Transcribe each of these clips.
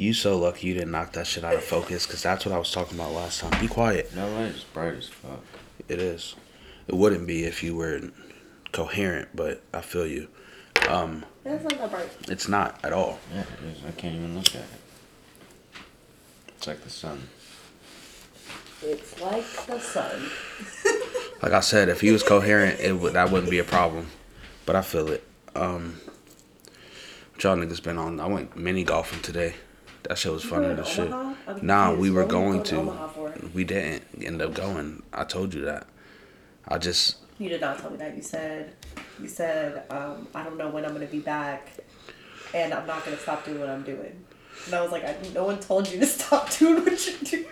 You so lucky you didn't knock that shit out of focus, cause that's what I was talking about last time. Be quiet. No light is bright as fuck. It is. It wouldn't be if you were coherent, but I feel you. Um, That's not that bright. it's not at all. Yeah, it is. I can't even look at it. It's like the sun. It's like the sun. Like I said, if he was coherent, it would that wouldn't be a problem. But I feel it. Um, what y'all niggas been on? I went mini golfing today. That shit was funny as shit. Nah, we were What were you going to to. Omaha for? We didn't end up going. I told you that. I just You did not tell me that. You said, you said, um, I don't know when I'm gonna be back, and I'm not gonna stop doing what I'm doing. And I was like, I, no one told you to stop doing what you're doing.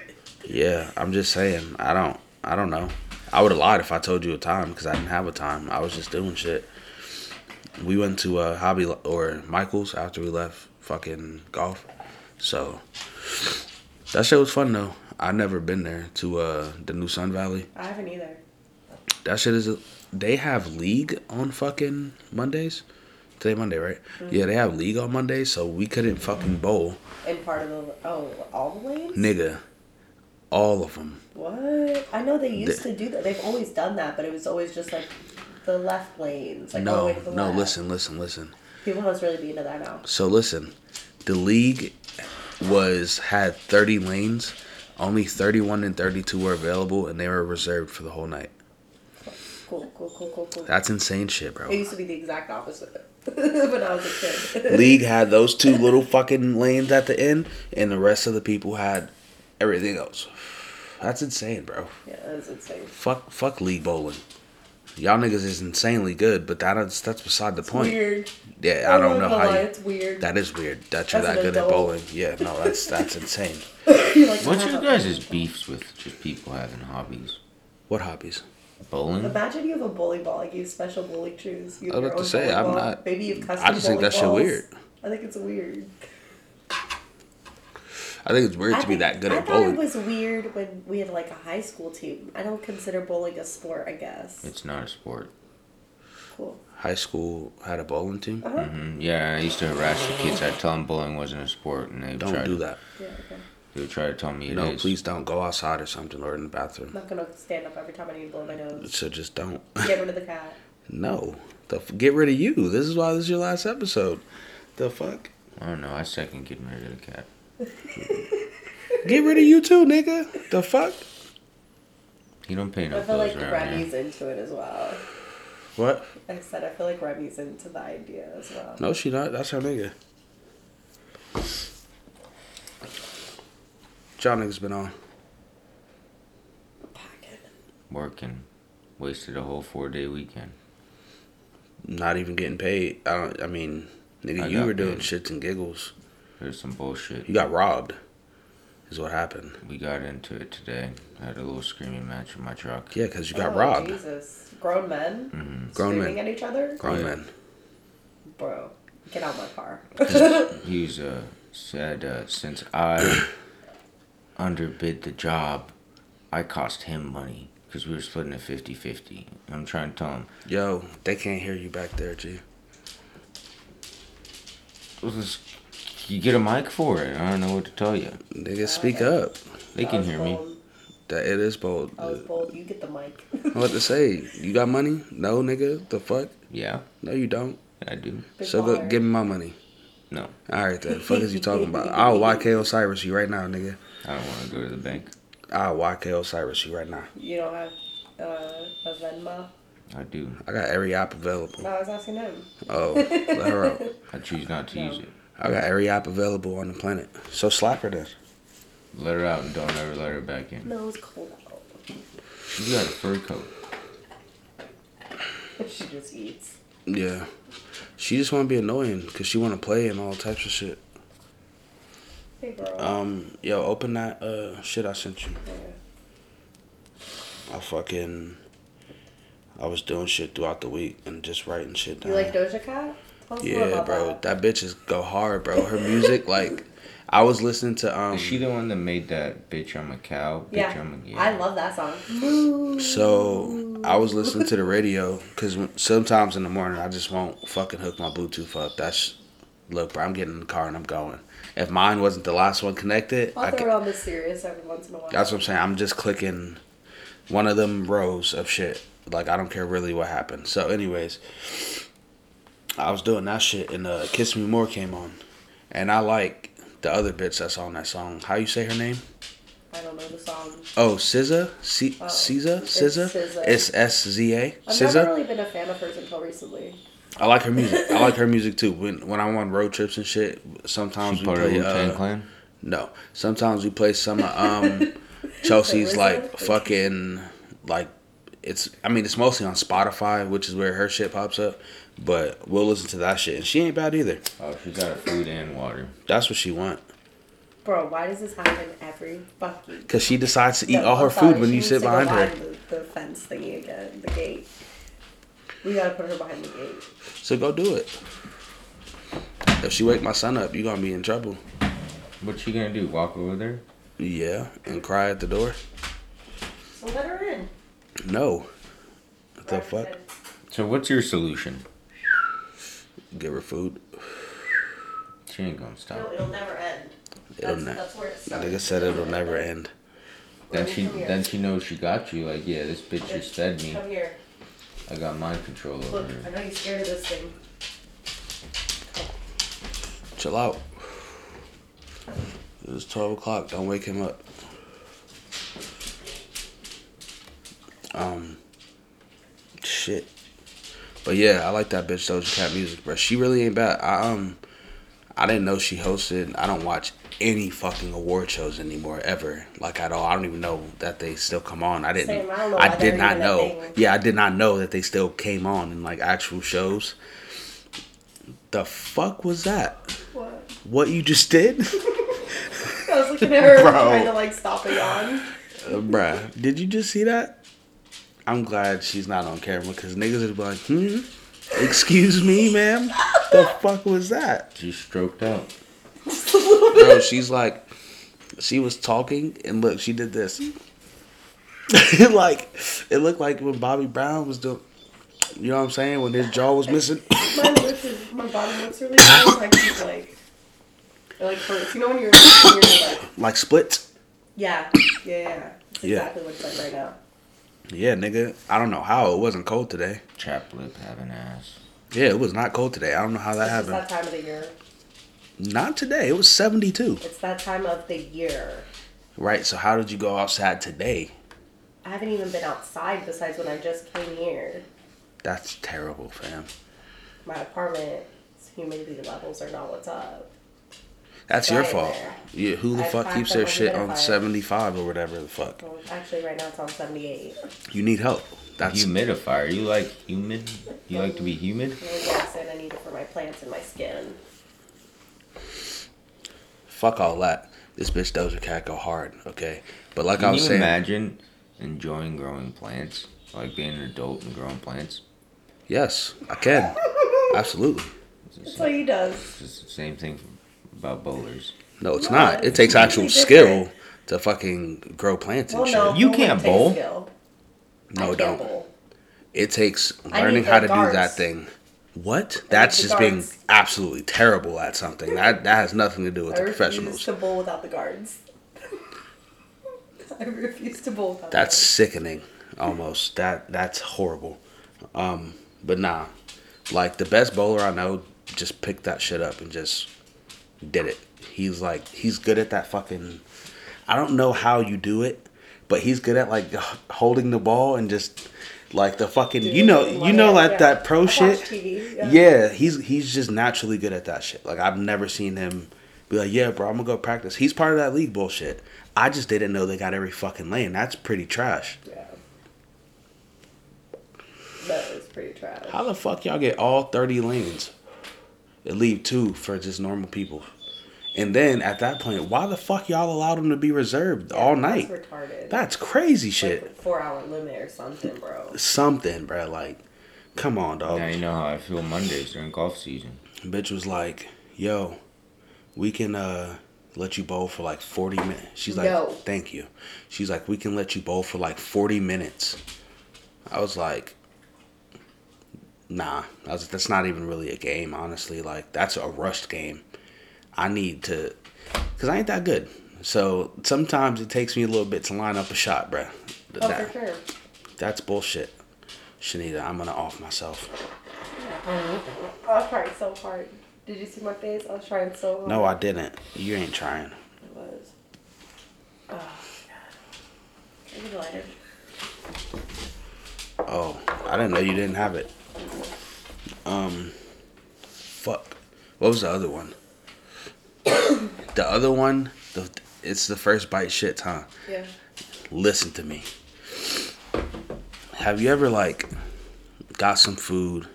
yeah. I'm just saying. I don't. I don't know. I would have lied if I told you a time because I didn't have a time. I was just doing shit. We went to uh, Hobby or Michael's after we left fucking golf. So that shit was fun though. I never been there to uh, the new Sun Valley. I haven't either. That shit is. A, they have league on fucking Mondays. Today Monday, right? Yeah, they have league on Mondays, so we couldn't fucking bowl, In part of the oh, all the lanes. nigga. All of them. What? I know they used to do that. They've always done that, but it was always just like the left lanes, like all the no, way to the no. left. Listen, listen, listen. People must really be into that now. So listen, the league was had 30 lanes. Only 31 and 32 were available, and they were reserved for the whole night. Cool, cool, cool, cool, cool. That's insane shit, bro. It used to be the exact opposite when I was a kid. League had those two little fucking lanes at the end, and the rest of the people had everything else. That's insane, bro. Yeah, that's insane. Fuck, fuck league bowling. Y'all niggas is insanely good, but that is that's beside the point. Weird. Yeah, I don't know how lie, you. It's weird. That is weird that you're As that an good at bowling. Yeah, no, that's that's insane. You're like, What's your have a- guys' beefs with just people having hobbies? What hobbies? Bowling? Imagine you have a bowling ball, like you have special bowling shoes. You I have was your about to say, I'm ball. not- Maybe you've custom I just think bowling that shit weird. I think it's weird. I think it's weird I to be that good I at thought bowling. it was weird when we had like a high school team. I don't consider bowling a sport. I guess. It's not a sport. cool. High school had a bowling team. Uh-huh. hmm Yeah, I used to harass the kids. I'd tell them bowling wasn't a sport, and they would Don't try do to, that. Yeah. Okay. They would try to tell me it is. No, please don't go outside or something or in the bathroom. I'm not gonna stand up every time I need to blow my nose. So just don't. Get rid of the cat. No, the f- get rid of you. This is why this is your last episode. The fuck? I don't know. I second getting rid of the cat. Get rid of you too, nigga. The fuck? He don't pay no I feel bills like around Remy's here. into it as well. What? I said I feel like Remy's into the idea as well. No, she not. That's her nigga. John has been on. Packing. Working, wasted a whole four day weekend. Not even getting paid. I don't. I mean, nigga, I you got were doing paid. shits and giggles. There's some bullshit. You got robbed. Is what happened. We got into it today. I had a little screaming match in my truck. Yeah, because you got oh, robbed. Jesus. Grown men mm-hmm. Grown screaming men. at each other. Grown Yeah. men. Bro, get out my car. He's uh, said uh, since I underbid the job, I cost him money because we were splitting it 50 50. I'm trying to tell him, Yo, they can't hear you back there, G. "Well, this- you get a mic for it. I don't know what to tell you. Nigga, speak up. They can was hear me. That it is bold. I was bold. You get the mic. What to say? You got money? No, nigga. The fuck? Yeah, No, you don't. I do. Big so go give me my money. No, All right, then. Fuck is you talking about? I'll YK Osiris you right now, nigga. I don't want to go to the bank. I'll YK Osiris you right now. You don't have uh, a Venmo? I do. I got every app available. No, I was asking him. Oh, let her out. I choose not to No. use it. I got every app available on the planet. So slap her then. Let her out and don't ever let her back in. No, it's cold out. She got a fur coat. She just eats. Yeah. She just want to be annoying because she want to play and all types of shit. Hey, girl. Um, yo, open that uh shit I sent you. Yeah. I fucking. I was doing shit throughout the week and just writing shit down. You like Doja Cat? Tell Yeah, bro. that. That bitch is go hard, bro. Her music, like, I was listening to um. Is she the one that made that bitch I'm a cow? Bitch Yeah. I'm a, I love that song. So I was listening to the radio because sometimes in the morning I just won't fucking hook my Bluetooth up. That's look, bro. I'm getting in the car and I'm going, if mine wasn't the last one connected, I'll I throw could, on this Sirius every once in a while. that's what I'm saying. I'm just clicking one of them rows of shit. Like I don't care really what happened. So, anyways, I was doing that shit and uh, "Kiss Me More" came on, and I like the other bits that's on that song. How you say her name? I don't know the song. Oh, SZA, C- Oh, SZA, it's SZA. SZA. It's S Z A. I've never really been a fan of hers until recently. I like her music. I like her music too. When when I'm on road trips and shit, sometimes She we play. Wu Uh, Clan. no, sometimes we play some of um Chelsea's like fucking like it's. I mean, it's mostly on Spotify, which is where her shit pops up. But we'll listen to that shit, and she ain't bad either. Oh, she got her food and water. That's what she want. Bro, why does this happen every fucking? Cause she decides to eat No, all her food when you sit to go behind her. The, the fence thingy again, the gate. We gotta put her behind the gate. So go do it. If she wake my son up, you gonna be in trouble. What you gonna do? Walk over there? Yeah, and cry at the door. So let her in. No. What the fuck? So what's your solution? Give her food. She ain't gonna stop. No, stop. it'll never end. It'll That's, ne- that's where it That starts. nigga said it'll never end. Then she then she knows she got you. Like yeah, this bitch just fed me. Come here. I got mind control over Look, I know you're scared of this thing. Chill out. It's 12 o'clock. Don't wake him up. Um, shit. But yeah, I like that bitch Doja Cat music, bro. She really ain't bad. I um, I didn't know she hosted. I don't watch any fucking award shows anymore ever, like at all. I don't even know that they still come on. I didn't. Same, I I did not know. Yeah, I did not know that they still came on in like actual shows. The fuck was that? What? What you just did? I was looking at her Bro. trying to like stop it yawn. Uh, bruh, did you just see that? I'm glad she's not on camera because niggas would be like, hmm, excuse me, ma'am? The fuck was that? She stroked out. Bro, she's like, she was talking and look, she did this. like, it looked like when Bobby Brown was doing, you know what I'm saying? When his jaw was missing. My lips is, my bottom lips are really bad. I like, it like hurts. You know when you're, when you're like, like splits. yeah, yeah, yeah. It's Yeah. exactly what it's like right now. Yeah, nigga. I don't know how. It wasn't cold today. Chap lip having ass. Yeah, it was not cold today. I don't know how that happened. It's happened. that time of the year. Not today. It was 72. It's that time of the year. Right, so how did you go outside today? I haven't even been outside besides when I just came here. That's terrible, fam. My apartment's humidity levels are not what's up. That's your fault. there. Yeah, who the I fuck keeps their shit on 75 or whatever the fuck? Well, actually, right now it's on 78. You need help. That's Humidifier. You like humid? You like to be humid? Yes, and I need it for my plants and my skin. fuck all that. This bitch Doja Cat go hard, okay? But like I Can was you saying, imagine enjoying growing plants? Like being an adult and growing plants? yes, I can. Absolutely. That's what he does. it's the same thing about bowlers. No, it's No, not. It it's takes actual completely skill different. to fucking grow plants and Well, shit. no, You bowling can't takes bowl. skill. I No, can't don't. bowl. It takes I learning need how the to do guards. that thing. What? That's the just being guards. absolutely terrible at something. That that has nothing to do with I the refuse professionals. to bowl without the guards. I refuse to bowl without That's the sickening, almost. That that's horrible. Um, but nah, like the best bowler I know just picked that shit up and just did it. He's like he's good at that fucking. I don't know how you do it, but he's good at like holding the ball and just like the fucking guards. you know you know like yeah. that pro I shit. TV, yeah. Yeah, he's he's just naturally good at that shit. Like I've never seen him be like, "Yeah, bro, I'm gonna go practice." He's part of that league bullshit. I just didn't know they got every fucking lane. That's pretty trash. Yeah. That was pretty trash. How the fuck y'all get all 30 lanes leave two for just normal people? And then at that point, why the fuck y'all allowed them to be reserved all night? That's retarded. That's crazy shit. a four hour limit or something, bro. Something, bro. Like, come on, dog. Now you know how I feel Mondays during golf season. Bitch was like, yo, we can uh let you bowl for like 40 minutes. She's like, No. thank you. She's like, we can let you bowl for like 40 minutes. I was like, nah. I was that's not even really a game, honestly. Like, that's a rushed game. I need to Cause I ain't that good. So sometimes it takes me a little bit to line up a shot, bruh. Oh, for sure. That's bullshit. Shenita, I'm gonna off myself. I was trying so hard. Did you see my face? I was trying so hard. No, I didn't. You ain't trying. It was. Oh, God. Give me the lighter. Oh, I didn't know you didn't have it. Um, fuck. What was the other one? the other one, the, it's the first bite shit, huh? Yeah. Listen to me. Have you ever like got some food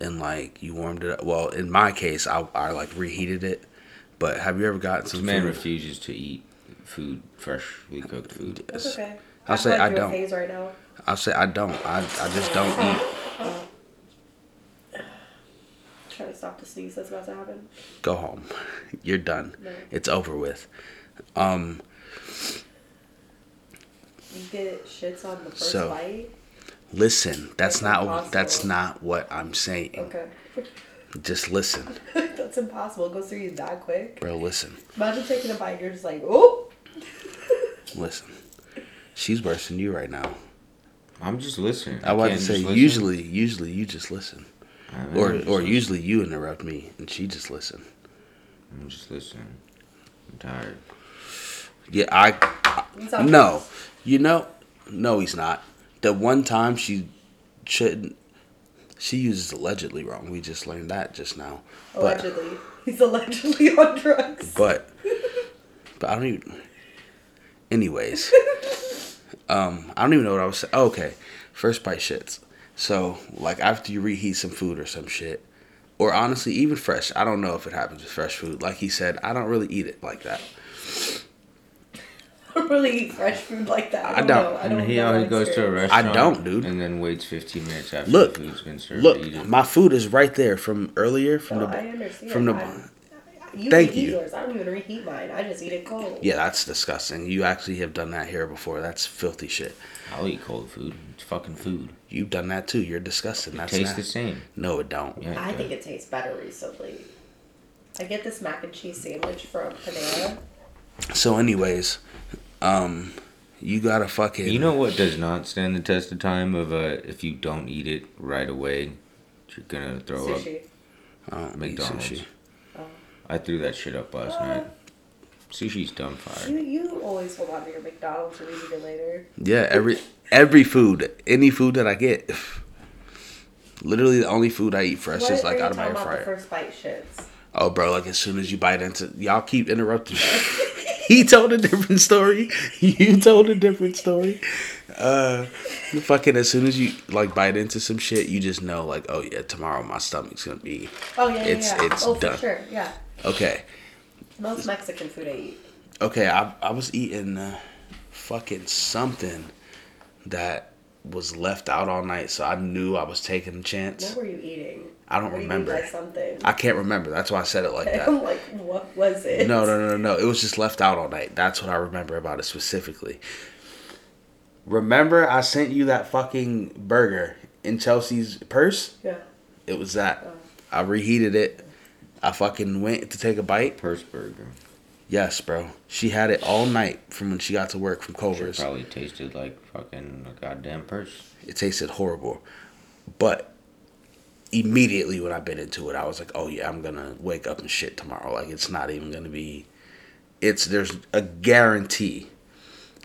and like you warmed it up? Well, in my case, I I like reheated it. But have you ever gotten This some man food? refuses to eat food, freshly cooked food. That's Yes. okay. I'll say I don't. Phase right now. I'll say I don't. I I just don't eat. Trying to stop the sneeze that's about to happen. Go home. You're done. No. It's over with. Um. You get shits on the first So- bite. Listen, that's That's not impossible. that's not what I'm saying. Okay. Just listen, that's impossible. It goes through you that quick. bro. Listen, Imagine taking a bite. You're just like, oh. listen. She's worse than you right now. I'm just listening. I was can't to say just listen. usually, usually you just listen, I or just or listening. usually you interrupt me and she just listen. I'm just listening. I'm tired. Yeah, I He's on no, purpose. you know, no, he's not. The one time she shouldn't. She uses allegedly wrong. We just learned that just now. But Allegedly. He's allegedly on drugs. but but I don't even. Anyways, um, I don't even know what I was saying. Oh, okay, first bite shits. So like after you reheat some food or some shit, or honestly even fresh. I don't know if it happens with fresh food. Like he said, I don't really eat it like that. I don't really eat fresh food like that. I I don't, don't. know. I don't he know always goes to a experience. restaurant. don't, dude. And then waits 15 minutes after Look, the food's been served Look, to eat it. my food is right there from earlier from No, the I understand. from the. I'm- You Thank reheat you. yours. I don't even reheat mine. I just eat it cold. Yeah, that's disgusting. You actually have done that here before. That's filthy shit. I'll eat cold food. It's fucking food. You've done that too. You're disgusting. That's Tastes not- the same. No, it don't. Yeah, I does. think it tastes better recently. I get this mac and cheese sandwich from Panera. So, anyways, um, you gotta fucking. You know what does not stand the test of time of uh if you don't eat it right away, you're gonna throw Sushi. I don't eat McDonald's. sushi. I threw that shit up last night. Sushi's dumb fire. You you always hold on to your McDonald's and eat it later. Yeah, every every food, any food that I get. Literally, the only food I eat fresh What is like out of my air talking about the fryer. first bite shits? Oh, bro, like as soon as you bite into, y'all keep interrupting. he told a different story. You told a different story. Uh, fucking as soon as you like bite into some shit, you just know like, oh yeah, tomorrow my stomach's gonna be Oh yeah, yeah, It's- yeah. it's oh done. for sure, yeah. Okay. Most Mexican food I eat. Okay, I I was eating uh, fucking something that was left out all night, so I knew I was taking a chance. What were you eating? I don't What do you mean remember. something. I can't remember. That's why I said it like that. I'm like, what was it? No, no, no, no, no. It was just left out all night. That's what I remember about it specifically. Remember, I sent you that fucking burger in Chelsea's purse? Yeah. It was that. Oh. I reheated it. I fucking went to take a bite. Purse burger. Yes, bro. She had it all night from when she got to work from Culver's. probably tasted like fucking a goddamn purse. It tasted horrible. But immediately when I bit into it, I was like, oh yeah, I'm gonna wake up and shit tomorrow. Like it's not even gonna be it's there's a guarantee.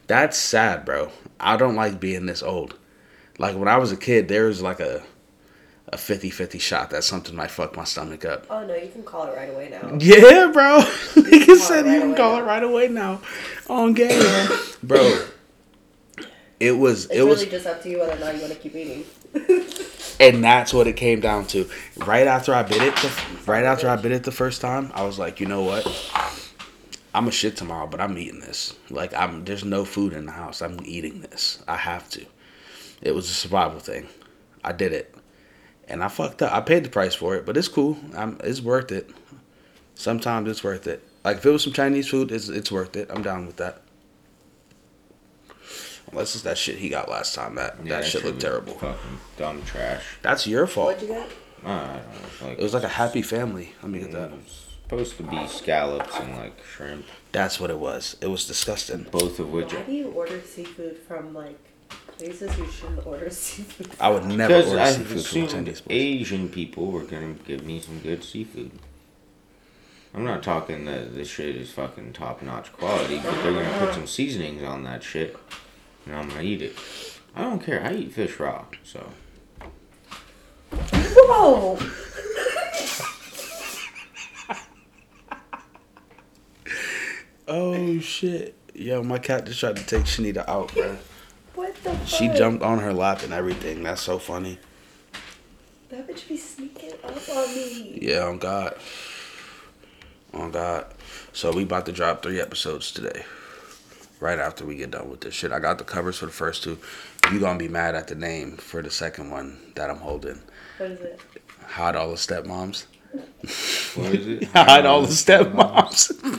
That's sad, bro. I don't like being this old. Like when I was a kid, there was like a a 50-50 shot that something might fuck my stomach up. Oh no, you can call it right away now. Yeah, bro. Call it said you can call now. it right away now. On game. bro. It was It's it was just up to you whether or not you want to keep eating. and that's what it came down to. Right after I bit it, the, right after I bit it the first time, I was like, you know what? I'm a shit tomorrow, but I'm eating this. Like I'm, there's no food in the house. I'm eating this. I have to. It was a survival thing. I did it, and I fucked up. I paid the price for it, but it's cool. I'm, it's worth it. Sometimes it's worth it. Like if it was some Chinese food, it's it's worth it. I'm down with that. Unless it's that shit he got last time. That that shit looked terrible. Fucking dumb trash. That's your fault. What'd you get? I don't know. Like, It was like a happy family. Let me get that. Mm, was supposed to be scallops and like shrimp, That's what it was. It was disgusting. both of which. Why do you order seafood from like places you shouldn't order seafood? I would never Because order I seafood from assumed Chinese place. Asian people were gonna give me some good seafood. I'm not talking that this shit is fucking top notch quality, but they're gonna put some seasonings on that shit, and I'm gonna eat it. I don't care. I eat fish raw, so Whoa! Oh shit! Yo, my cat just tried to take Shenita out, bro. What the fuck? She jumped on her lap and everything. That's so funny. That bitch be sneaking up on me. Yeah, on God. On God. So we about to drop three episodes today. Right after we get done with this shit. I got the covers for the first two. You gonna be mad at the name for the second one that I'm holding. What is it? Hide all the stepmoms. what is it? Hide all the stepmoms.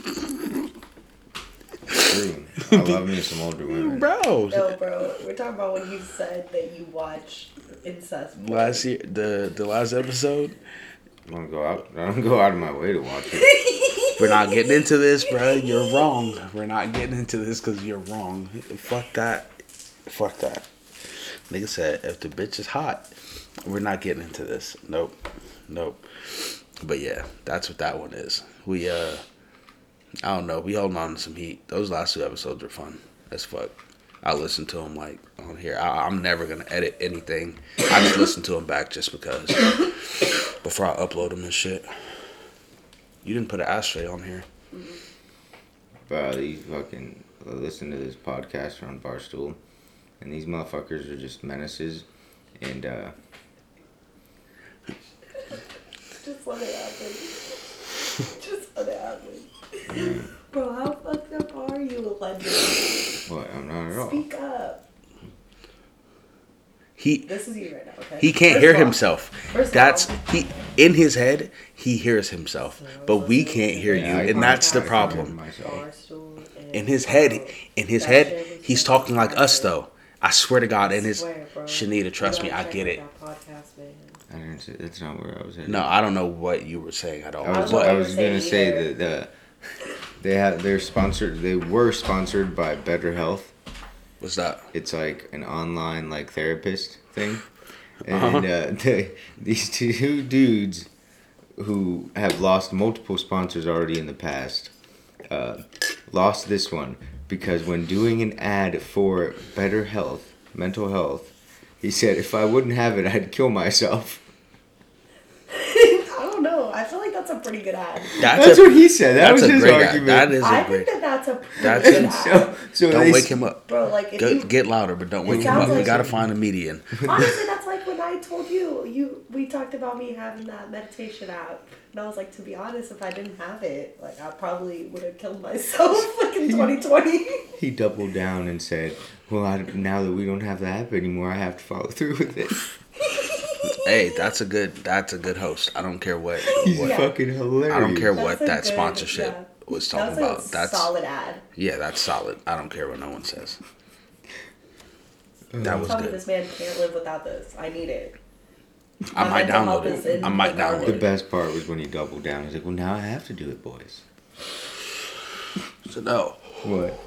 True. I love me some older women. Bro. No, bro. We're talking about when you said that you watch incest. porn. Last year the the last episode. I don't go out. I don't go out of my way to watch it. We're not getting into this, bro. You're wrong. We're not getting into this because you're wrong. Fuck that. Fuck that. Nigga said, if the bitch is hot, we're not getting into this. Nope. Nope. But yeah, that's what that one is. We, uh, I don't know. We holding on to some heat. Those last two episodes were fun as fuck. I listen to them like on here. I, I'm never gonna edit anything. I just listen to them back just because before I upload them and shit. You didn't put an ashtray on here. Bro, these fucking listen to this podcast on Barstool, and these motherfuckers are just menaces, and uh, Just let it happen. Just let it happen. Bro, how fucked up are you, legend? what? I'm not at all. Speak up. He This is you right now, okay? he can't First hear of all- himself. first of That's all- he in his head. He hears himself, but we can't hear you, I and can- that's the I can hear problem. myself. Barstool and- In his head, in his That head, shit is he's talking like us though. I swear to God, in his Swear, bro. Shenita, trust You me, gotta I check get out it. that podcast, man. I didn't say that's not where I was at. No, I don't know what you were saying at all. I was, don't I know what was gonna say that the they have they're sponsored. They were sponsored by BetterHelp. What's that? It's like an online like therapist thing, Uh-huh. and uh, they, these two dudes who have lost multiple sponsors already in the past uh, lost this one because when doing an ad for BetterHelp, mental health, he said if I wouldn't have it, I'd kill myself. I don't know. I feel like that's a pretty good ad. That's, That's a, what he said. That was his great guy. argument. That is I a great. think that that's a pretty That's good a- ad. so, so Don't wake s- him up. Bro, like if Go, you get louder, but don't wake him sounds up. We gotta find a median. honestly, that's like when I told you you we talked about me having that meditation app, and I was like, to be honest, if I didn't have it, like I probably would have killed myself like in 2020. He doubled down and said, "Well, I, now that we don't have the app anymore, I have to follow through with it." Hey, that's a good. That's a good host. I don't care what. He's what Yeah. fucking hilarious. I don't care That's what that good- sponsorship yeah. was talking That's a about. That's solid ad. yeah, that's solid. I don't care what no one says. Uh, that was Tell good. this man can't live without this. I need it. I My might download it. I might the download The it. The best part was when he doubled down. He's like, "Well, now I have to do it, boys." So no. What?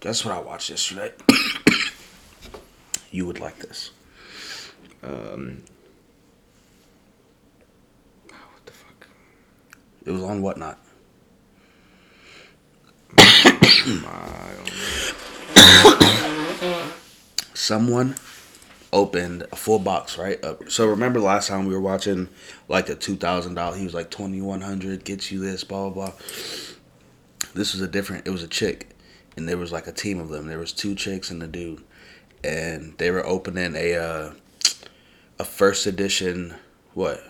Guess what I watched yesterday? you would like this. Um. oh, what the fuck? It was on whatnot. Someone opened a full box, right? Uh, so remember last time we were watching like a two thousand dollar. He was like twenty one hundred, gets you this, blah blah blah. This was a different. It was a chick, and there was like a team of them. There was two chicks and a dude, and they were opening a uh, a first edition. What?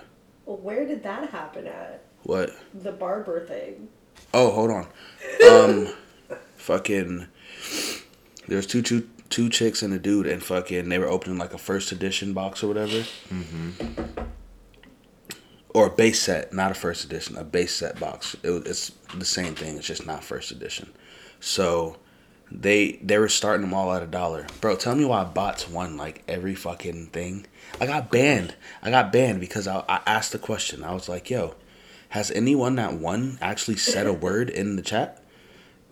Well, where did that happen at? What? The barber thing. Oh, hold on. Um, fucking. There's two two two chicks and a dude, and fucking they were opening like a first edition box or whatever. Mm-hmm. Or a base set, not a first edition, a base set box. It, it's the same thing. It's just not first edition. So they they were starting them all at a dollar. Bro, tell me why bots won like every fucking thing. I got banned. I got banned because I, I asked the question. I was like, yo, has anyone that won actually said a word in the chat?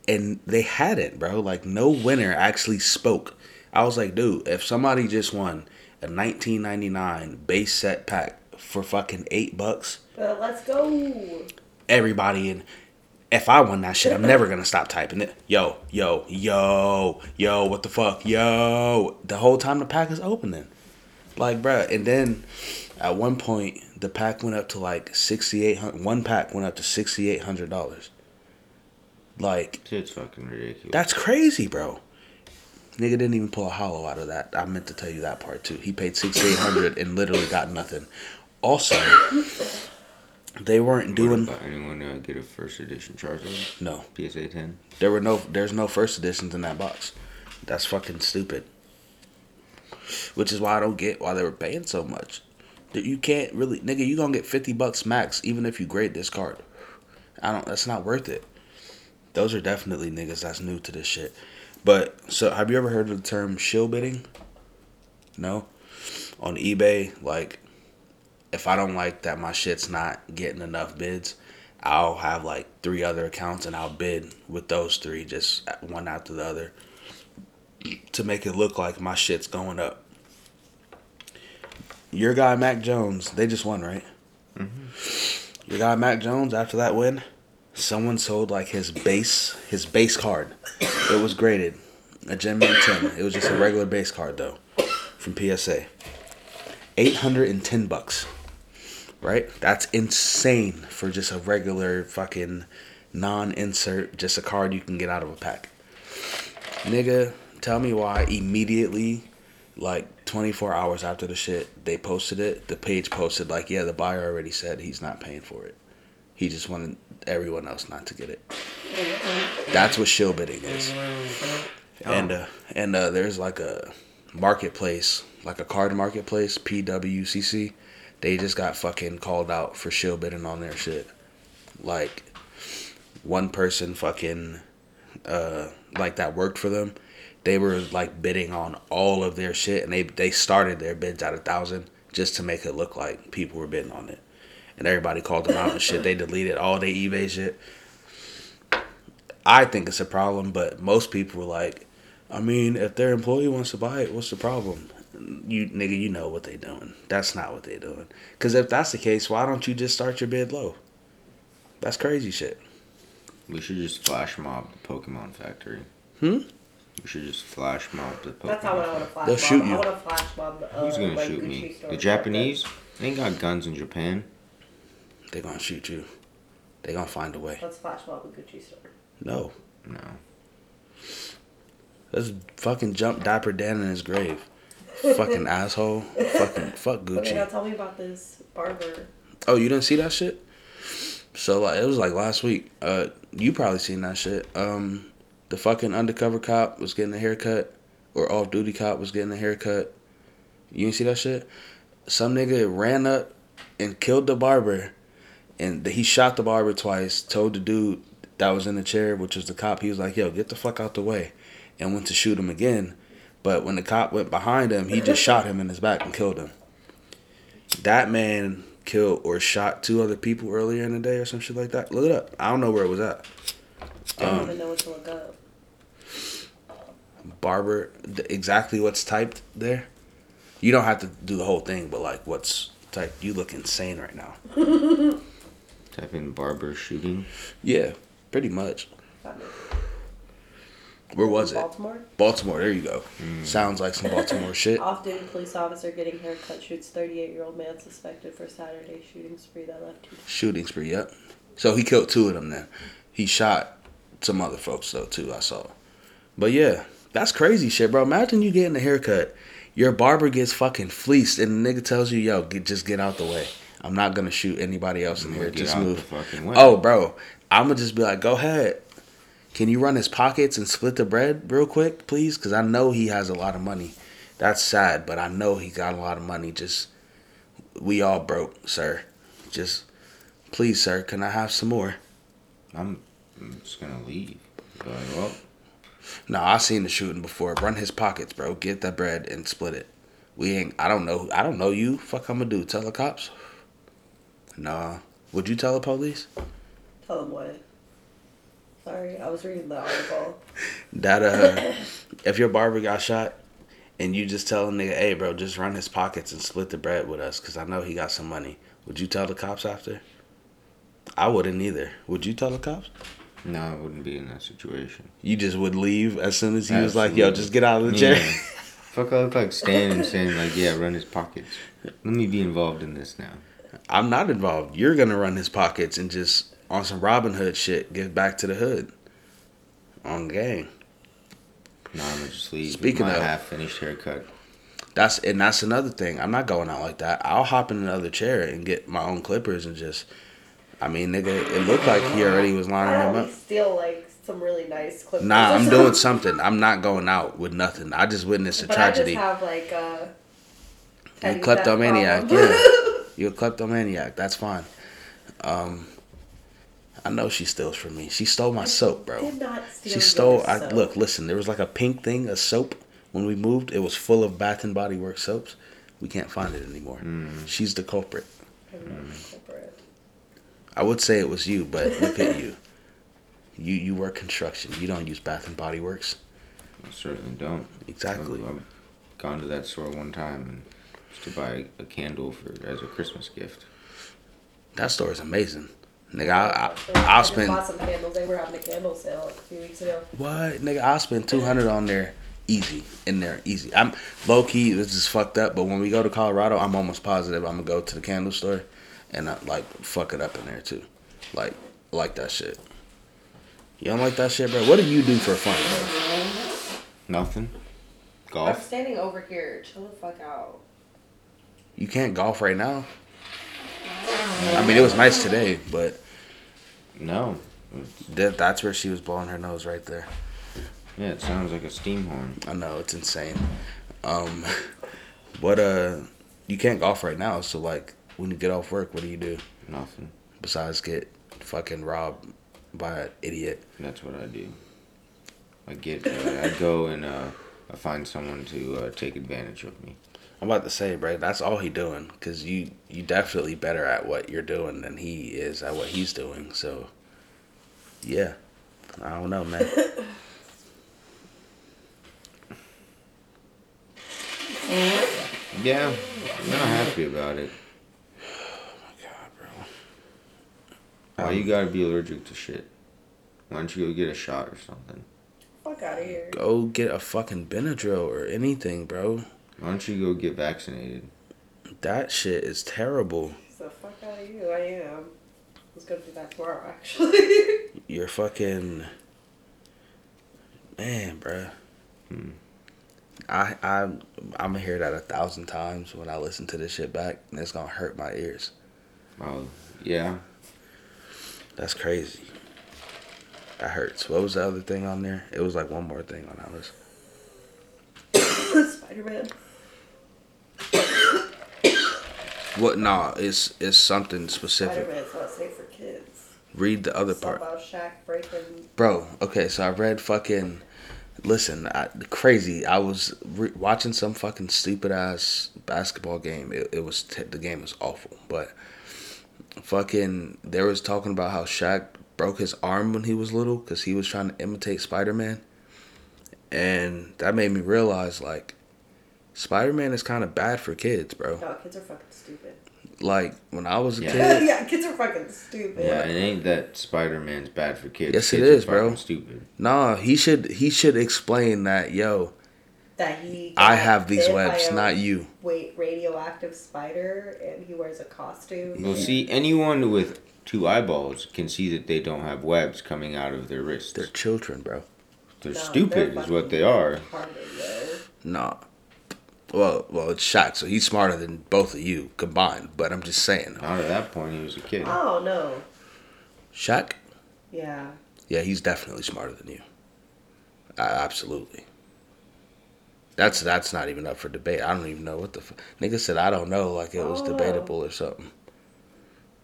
And they hadn't, bro. Like no winner actually spoke. I was like, dude, if somebody just won a 1999 base set pack for fucking eight bucks, But let's go. everybody in. If I won that shit, I'm never gonna stop typing it. Yo, yo, yo, yo, what the fuck, yo. The whole time the pack is opening, like, bruh. And then at one point, the pack went up to like sixty eight hundred. One pack went up to sixty eight hundred dollars. Like, It's fucking ridiculous. that's crazy, bro. Nigga didn't even pull a holo out of that. I meant to tell you that part too. He paid sixty eight hundred and literally got nothing. Also, they weren't doing What about anyone uh, get a first edition Charizard? no. PSA 10? There were no there's no first editions in that box. That's fucking stupid. Which is why I don't get why they were paying so much. That you can't really nigga, you gonna get fifty bucks max even if you grade this card. I don't that's not worth it. Those are definitely niggas that's new to this shit. But so have you ever heard of the term shill bidding? No? On eBay, like if I don't like that my shit's not getting enough bids, I'll have like three other accounts and I'll bid with those three, just one after the other, to make it look like my shit's going up. Your guy Mac Jones, they just won, right? Mm-hmm. Your guy Mac Jones, after that win, someone sold like his base, his base card. It was graded a Gem Mint 10. It was just a regular base card though, from PSA. 810 bucks right? That's insane for just a regular fucking non-insert, just a card you can get out of a pack. Nigga, tell me why immediately, like 24 hours after the shit, they posted it. The page posted like, yeah, the buyer already said he's not paying for it. He just wanted everyone else not to get it. That's what shill bidding is. And uh, and uh, there's like a marketplace, like a card marketplace, PWCC. They just got fucking called out for shill bidding on their shit. Like one person fucking uh like that worked for them. They were like bidding on all of their shit and they they started their bids at a thousand just to make it look like people were bidding on it. And everybody called them out and shit. They deleted all their eBay shit. I think it's a problem, but most people were like, I mean, if their employee wants to buy it, what's the problem? You nigga, you know what they doing. That's not what they doing. Cause if that's the case, why don't you just start your bid low? That's crazy shit. We should just flash mob the Pokemon factory. Hmm? We should just flash mob the Pokemon. That's not what I want to flash They'll mob. shoot I you. want to flash mob. Uh, Who's gonna like shoot Gucci me? The Japanese? They ain't got guns in Japan. They gonna shoot you. They gonna find a way. Let's flash mob a Gucci store. No. No. Let's fucking jump Dapper Dan in his grave. Fucking asshole. Fucking fuck Okay, now Gucci. tell me about this barber. Oh, you didn't see that shit? So like it was like last week. Uh you probably seen that shit. Um the fucking undercover cop was getting a haircut or off duty cop was getting a haircut. You didn't see that shit? Some nigga ran up and killed the barber and he shot the barber twice, told the dude that was in the chair, which was the cop, he was like, Yo, get the fuck out the way and went to shoot him again. But when the cop went behind him, he just shot him in his back and killed him. That man killed or shot two other people earlier in the day or some shit like that. Look it up. I don't know where it was at. I don't Um, even know what to look up. Barber, exactly what's typed there. You don't have to do the whole thing, but like what's typed. You look insane right now. Type in barber shooting. Yeah, pretty much. Found it. Where was it? Baltimore. Baltimore. There you go. Mm. Sounds like some Baltimore shit. Off-duty police officer getting haircut shoots 38-year-old man suspected for Saturday shooting spree that left two. Shooting spree. Yep. So he killed two of them. Then he shot some other folks though too. I saw. But yeah, that's crazy shit, bro. Imagine you getting a haircut, your barber gets fucking fleeced, and the nigga tells you, "Yo, get, just get out the way. I'm not gonna shoot anybody else in here. Just move." the fucking way. Oh, bro, I'm gonna just be like, "Go ahead. Can you run his pockets and split the bread real quick, please? Because I know he has a lot of money. That's sad, but I know he got a lot of money. Just we all broke, sir. Just please, sir, can I have some more?" I'm, I'm just gonna leave. Be like, well, No, I seen the shooting before. Run his pockets, bro. Get that bread and split it. We ain't. I don't know. I don't know you. Fuck, I'm gonna do. Tell the cops. Nah, Would you tell the police Tell them what. Sorry, I was reading the article. that uh, if your barber got shot, and you just tell a nigga, "Hey, bro, just run his pockets and split the bread with us, cause I know he got some money." Would you tell the cops after? I wouldn't either. Would you tell the cops? No, I wouldn't be in that situation. You just would leave as soon as he was like, "Yo, just get out of the chair." Yeah. Fuck, I look like Stan and saying like, yeah, run his pockets. Let me be involved in this now. I'm not involved. You're gonna run his pockets and just on some Robin Hood shit, get back to the hood. On gang. No, I'm just leave Speaking with my of- half finished haircut. That's and that's another thing. I'm not going out like that. I'll hop in another chair and get my own clippers and just. I mean, nigga, it looked like he already was lining I them at up. least steal like some really nice clips. Nah, I'm doing something. I'm not going out with nothing. I just witnessed a But tragedy. I just have like a. You petty kleptomaniac, theft problem. yeah. You're a kleptomaniac. That's fine. Um, I know she steals from me. She stole my soap, bro. Did not steal She stole. your I soap. look. Listen. There was like a pink thing, a soap. When we moved, it was full of Bath and Body Works soaps. We can't find it anymore. Mm. She's the culprit. I'm not the culprit. I would say it was you, but look at you. You you work construction. You don't use Bath and Body Works. I certainly don't. Exactly. I've, I've gone to that store one time and just to buy a candle for as a Christmas gift. That store is amazing. Nigga, I, I, I I'll spend bought some candles. They were having a candle sale like a few weeks ago. what nigga. I'll spend two hundred on there easy in there easy. I'm low key. This is fucked up. But when we go to Colorado, I'm almost positive I'm gonna go to the candle store and uh, like fuck it up in there too. Like like that shit. You don't like that shit, bro? What do you do for fun, bro? Nothing. I'm Golf. standing over here. Chill the fuck out. You can't golf right now. I mean, it was nice today, but No. that, that's where she was blowing her nose right there. Yeah, it sounds like a steam horn. I know it's insane. Um, what uh, you can't golf right now. So like, when you get off work, what do you do Nothing. besides get fucking robbed by an idiot? That's what I do. I get. Uh, I go and uh, I find someone to uh, take advantage of me. I'm about to say, bro, that's all he doing. Cause you you definitely better at what you're doing than he is at what he's doing. So, yeah, I don't know, man. Yeah, I'm not happy about it. Oh my God, bro. Why you um, gotta be allergic to shit? Why don't you go get a shot or something? Fuck out of here. Go get a fucking Benadryl or anything, bro. Why don't you go get vaccinated? That shit is terrible. So fuck out of you. I am. I was gonna do that tomorrow actually. You're fucking man, bruh. Hmm. I I I'm gonna hear that a thousand times when I listen to this shit back, and it's gonna hurt my ears. Oh, yeah. That's crazy. That hurts. What was the other thing on there? It was like one more thing on that list. Spider Man. What? Nah, it's it's something specific. Man's not safe for kids. Read the other part, about Shaq breaking. bro. Okay, so I read fucking. Listen, I, crazy. I was re- watching some fucking stupid ass basketball game. It, it was t- the game was awful, but fucking there was talking about how Shaq broke his arm when he was little because he was trying to imitate Spider Man, and that made me realize like Spider Man is kind of bad for kids, bro. No, kids are fucking stupid. Like when I was a Yeah. kid, yeah, kids are fucking stupid. Yeah, it ain't that Spider Man's bad for kids. Yes, it kids are is, bro. Stupid. nah, he should he should explain that, yo. That he. I have these webs, a not you. Wait, radioactive spider, and he wears a costume. Well, see, anyone with two eyeballs can see that they don't have webs coming out of their wrists. They're They're, children, bro. No, stupid, they're stupid is what they are. Retarded. Nah. Well, well, it's Shaq, so he's smarter than both of you combined. But I'm just saying, Not at that point, he was a kid. Oh no. Shaq, Yeah. yeah, he's definitely smarter than you. Uh, absolutely. That's that's not even up for debate. I don't even know what the f- nigga said. I don't know, like it was Oh. debatable or something.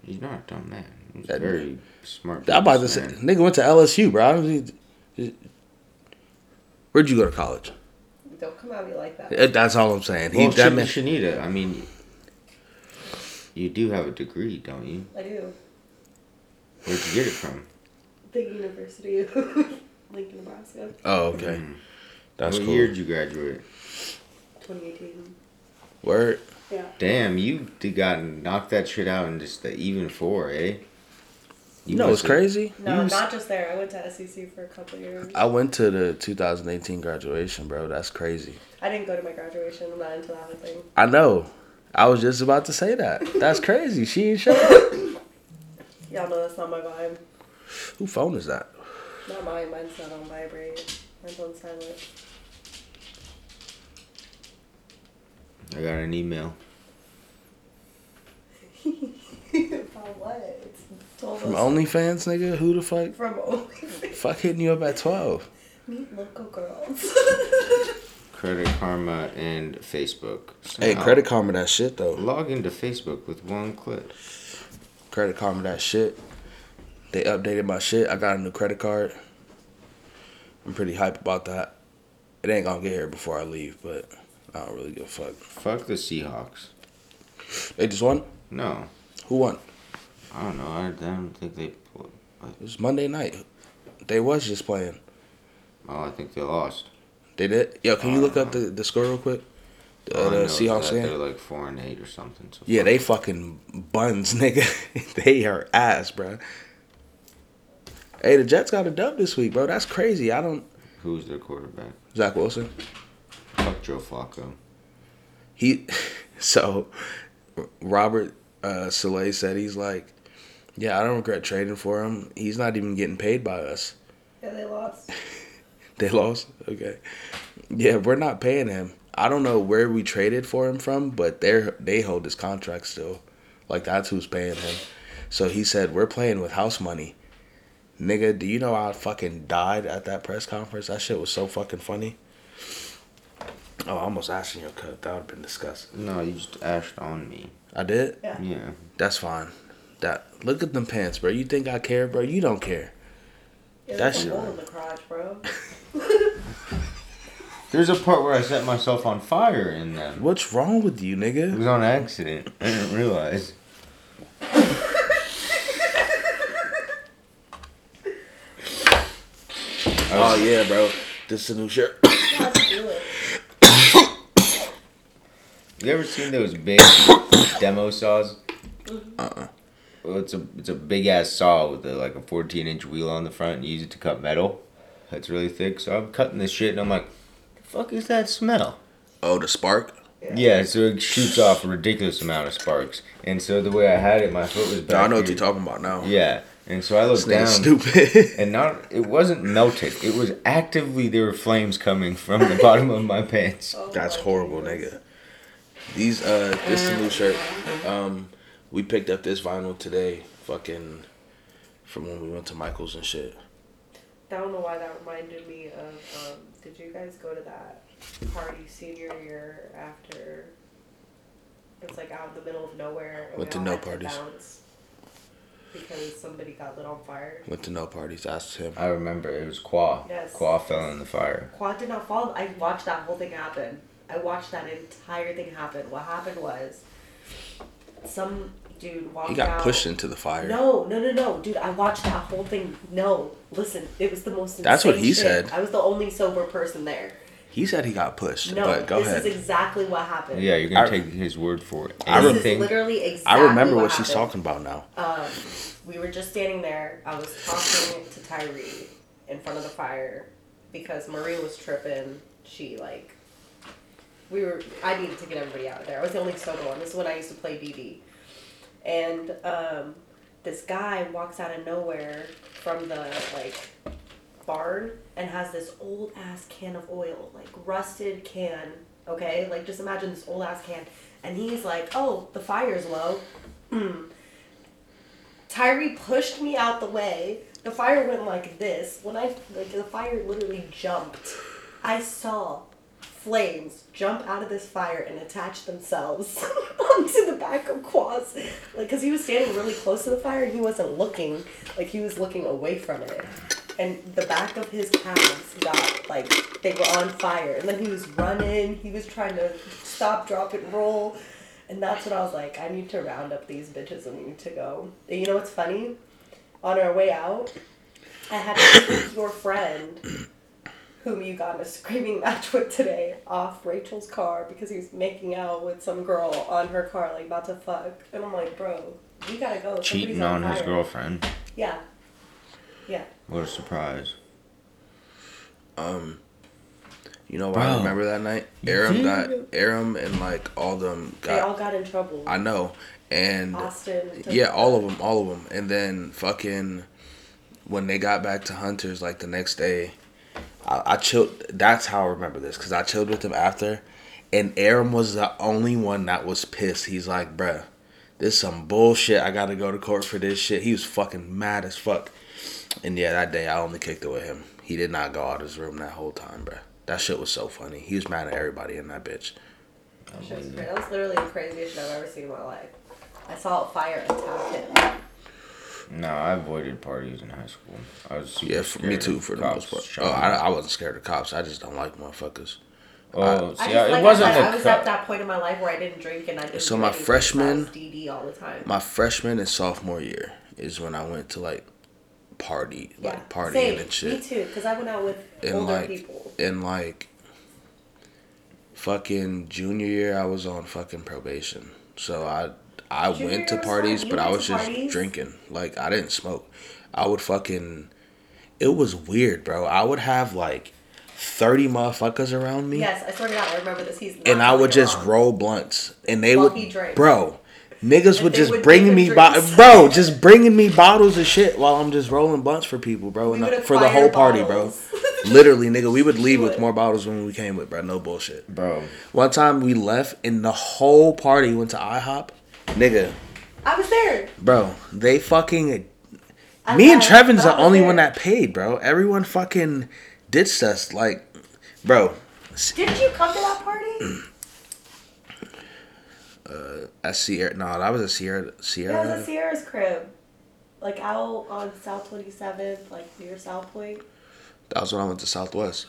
He's not a dumb man. He's That- very smart. I'm about to say, nigga went to LSU, bro. I don't need, Where'd you go to college? Don't come at me like that. Uh, That's all I'm saying. He Well, that Sh- man, Shenita, I mean, you do have a degree, don't you? I do. Where'd you get it from? The University of Lincoln, Nebraska, Oh, okay. That's what cool. year did you graduate? 2018. Word. Yeah. Damn, you did got knocked that shit out in just the even four, eh? You know, it's must've- crazy. No, You- not just there. I went to SEC for a couple years. I went to the 2018 graduation, bro. That's crazy. I didn't go to my graduation. I'm not into that whole thing. I know. I was just about to say that. That's crazy. She ain't showing. Y'all know that's not my vibe. Who phone is that? Not mine. Mine's not on vibrate. Mine's on silent. I got an email. About what? It's told From us OnlyFans, nigga? Who the fuck? from OnlyFans. Fuck hitting you up at 12. Meet local girls. Credit Karma and Facebook. Hey, Credit Karma that shit, though. Log into Facebook with one click. Credit Karma that shit. They updated my shit. I got a new credit card. I'm pretty hype about that. It ain't gonna get here before I leave, but I don't really give a fuck. Fuck the Seahawks. They just won? No, Who won? I don't know. I don't think they. But, It was Monday night. They was just playing. oh, I think they lost. They did? Yo, can you look up the, the score real quick? The, All I the know Seahawks They're like four and eight or something. So Yeah, fuck they fucking buns, nigga. they are ass, bro. Hey, the Jets got a dub this week, bro. That's crazy. I don't. Who's their quarterback? Zach Wilson. Fuck Joe Flacco. He, so, Robert uh, Saleh said he's like, yeah, I don't regret trading for him. He's not even getting paid by us. yeah, they lost. They lost. Okay. Yeah, we're not paying him. I don't know where we traded for him from, but they're they hold his contract still. Like that's who's paying him. So he said we're playing with house money. Nigga, do you know I fucking died at that press conference? That shit was so fucking funny. Oh, I almost asked in your cut. That would have been disgusting. No, you just ashed on me. I did. Yeah. Yeah. That's fine. That look at them pants, bro. You think I care, bro? You don't care. Yeah, That there's a shit- hole in the crotch, bro. There's a part where I set myself on fire in them. What's wrong with you, nigga? It was on accident. I didn't realize. Oh yeah, bro. This is a new shirt. You? You ever seen those big demo saws? Mm-hmm. Uh-uh. Well, it's a it's a big ass saw with a, like a 14 inch wheel on the front. And you use it to cut metal. That's really thick. So I'm cutting this shit and I'm like, the fuck is that smell? Oh, the spark. Yeah, so it shoots off a ridiculous amount of sparks. And so the way I had it, my foot was back. I know what you're talking about now. Yeah, and so I looked down. stupid. And not it wasn't melted. It was actively there were flames coming from the bottom of my pants. Oh That's my horrible, goodness. nigga. These uh, this new shirt. Um, we picked up this vinyl today, fucking, from when we went to Michaels and shit. I don't know why that reminded me of. Um, did you guys go to that party senior year after? It's like out in the middle of nowhere. and Went we to all no had parties. bounce because somebody got lit on fire. Went to no parties. Asked him. I remember it was Qua. Yes. Qua fell in the fire. Qua did not fall. I watched that whole thing happen. I watched that entire thing happen. What happened was, some dude walked He got out. pushed into the fire. No, no, no, no, dude! I watched that whole thing. No, listen, it was the most. That's what he shit. said. I was the only sober person there. He said he got pushed. No, but go this ahead. is exactly what happened. Yeah, you're gonna I- take his word for it. I This rem- is literally exactly. I remember what, what she's talking about now. Um, we were just standing there. I was talking to Tyree in front of the fire because Marie was tripping. She like, we were. I needed to get everybody out of there. I was the only sober one. This is when I used to play BB, and um, this guy walks out of nowhere from the like barn and has this old ass can of oil, like rusted can. Okay, like just imagine this old ass can, and he's like, "Oh, the fire's low." Tyree pushed me out the way. The fire went like this. When I like the fire literally jumped. I saw flames jump out of this fire and attach themselves onto the back of Quaz. Like, cause he was standing really close to the fire and he wasn't looking. Like he was looking away from it. And the back of his calves got like they were on fire. And then he was running. He was trying to stop, drop, and roll. And that's when I was like, I need to round up these bitches and we need to go. And you know what's funny? on our way out, I had to your friend, whom you got in a screaming match with today, off Rachel's car because he was making out with some girl on her car, like about to fuck. And I'm like, bro, you gotta go. Cheating Somebody's on his fire." girlfriend. Yeah. Yeah. What a surprise. Um, you know why I remember that night? Aram got Yeah. Aram and like all them They all got. got in trouble. I know, and Austin. yeah, all of them, all of them, and then fucking when they got back to Hunters like the next day, I, I chilled. That's how I remember this because I chilled with him after, and Aram was the only one that was pissed. He's like, bruh, this some bullshit. I gotta go to court for this shit. He was fucking mad as fuck. And yeah, that day I only kicked it with him. He did not go out of his room that whole time, bruh. That shit was so funny. He was mad at everybody in that bitch. That was. That was literally the craziest shit I've ever seen in my life. I saw a fire attack him. No, I avoided parties in high school. I was super Yeah, for me too, for the cops most part. Oh, I. I wasn't scared of cops. I just don't like motherfuckers. Oh, I see, just, I- like it wasn't I, said, I was co- at that point in my life where I didn't drink and I didn't. So my anything, freshman- DD all the time. My freshman and sophomore year is when I went to like party, yeah. like partying Same. and shit. Me too, because I went out with And older like, people. in like fucking junior year, I was on fucking probation. So I I Junior went to year was parties. You but I was just parties? drinking. Like I didn't smoke. I would fucking. It was weird, bro. I would have like thirty motherfuckers around me. Yes, I swear to God, I remember this. He's not and I would just wrong. roll blunts, and they While would, he drank. bro. Niggas And would just would bring me, bo- bro, just bringing me bottles of shit while I'm just rolling blunts for people, bro, and uh, would for the acquire whole party, bottles. bro. Literally, nigga, we would leave with more bottles than we came with, bro. No bullshit. Bro, One time we left, and the whole party went to IHOP, nigga, I was there. bro. They fucking. I me and Trevin's the only there. one that paid, bro. Everyone fucking ditched us, like, bro. Didn't you come to that party? Uh, at Sierra, no, that was a Sierra, Sierra. That was a Sierra's crib. Like out on South 27th, like near South Point. That was when I went to Southwest.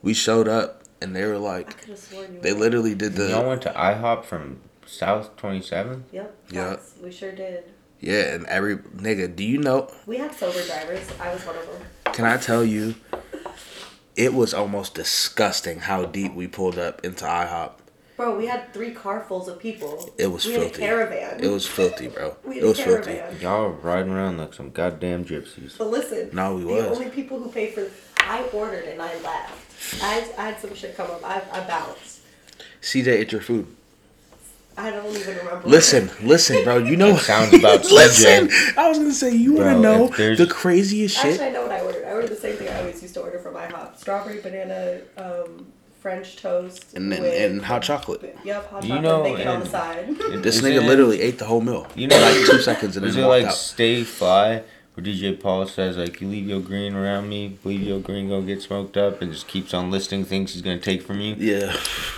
We showed up and they were like, could sworn you they were. literally did the. y'all went to IHOP from South 27? Yep. Yeah. facts. We sure did. yeah, and every nigga. Do you know? We had sober drivers. I was one of them. Can I tell you? It was almost disgusting how deep we pulled up into IHOP. Bro, we had three carfuls of people. It was we filthy. Had a caravan. It was filthy, bro. We It had a was filthy. Y'all were riding around like some goddamn gypsies. But listen, No, we the was. only people who paid for. I ordered and I left. I had, I had some shit come up. I, I bounced. CJ ate your food. I don't even remember. Listen, listen, bro. You know Sounds about Listen, CJ. I was gonna say you Bro, wanna know the craziest shit. Actually, I know what I ordered. I ordered the same thing I always used to order from IHOP: strawberry banana, um, French toast, And then with- and hot chocolate. Yep, hot You chocolate, know, bacon on the and- side. This nigga it- literally ate the whole meal. You know, like two seconds and Is then it walked like out. Stay Fly, where DJ Paul says like, "You leave your green around me, leave your green gonna get smoked up," and just keeps on listing things he's gonna take from you? Yeah,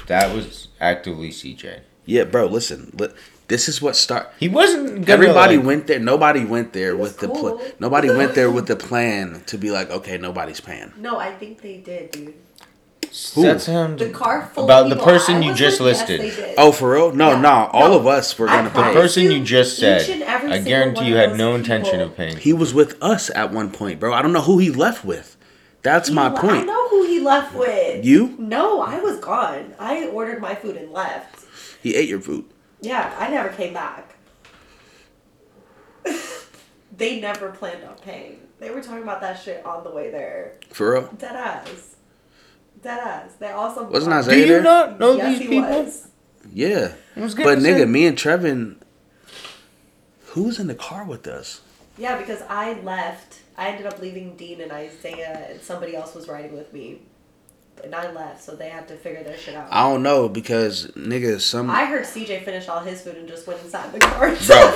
That was actively CJ. Yeah, bro. Listen, li- this is what start. He wasn't. Gonna, Everybody like, went there. Nobody went there with the cool. plan. Nobody went there with the plan to be like, okay, nobody's paying. no, I think they did, dude. Who? That's him. The car full about of the person you just with, yes, listed. they did. Oh, for real? No, Yeah. no. All No. of us were gonna the promise pay. person you just said. I guarantee you had those no intention people- of paying. He was with us at one point, bro. I don't know who he left with. That's He my le- I know who he left with. You? No, I was gone. I ordered my food and left. He ate your food. Yeah, I never came back. they never planned on paying. They were talking about that shit on the way there. For real? Dead ass. Dead ass. They also Wasn't Isaiah Do you there? not know yes, these people? was. Yeah. I was gonna But say- nigga, me and Trevin, who was in the car with us? Yeah, because I left. I ended up leaving Dean and Isaiah, and somebody else was riding with me. And I left, so they had to figure their shit out. I don't know because nigga, some. I heard CJ finish all his food and just went inside the car Bro.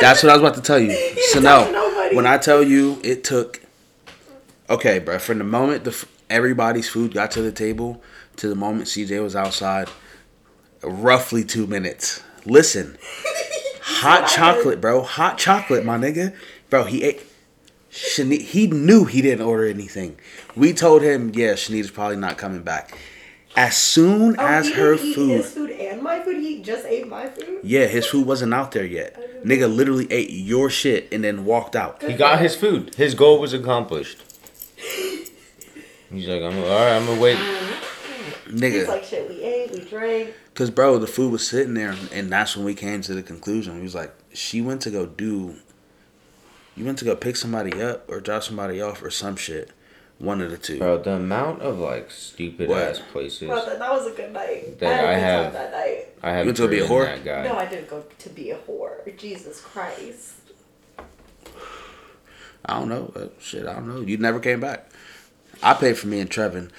That's what I was about to tell you. He So didn't no, talk to nobody. when I tell you it took, okay, bro. From the moment the everybody's food got to the table to the moment CJ was outside, roughly two minutes. Listen, hot chocolate, bro. Hot chocolate, my nigga, bro. He ate. Shani- he knew he didn't order anything. We told him, yeah, Shenita's probably not coming back. As soon Oh, as he her didn't eat food, his food and my food. He just ate my food. yeah, his food wasn't out there yet. Nigga literally ate your shit and then walked out. He got his food. His goal was accomplished. He's like, I'm all right. I'm gonna wait. Nigga. He's like, shit, we ate, we drank. cause bro, the food was sitting there, and that's when we came to the conclusion. He was like, she went to go do. You went to go pick somebody up or drop somebody off or some shit. One of the two. Bro, the amount of like stupid What? ass places Bro, that, that was a good night. That I I had a good have- time that night. I have You went to be a whore? that guy. No, I didn't go to be a whore. Jesus Christ. I don't know. Uh, shit, I don't know. You never came back. I paid for me and Trevin,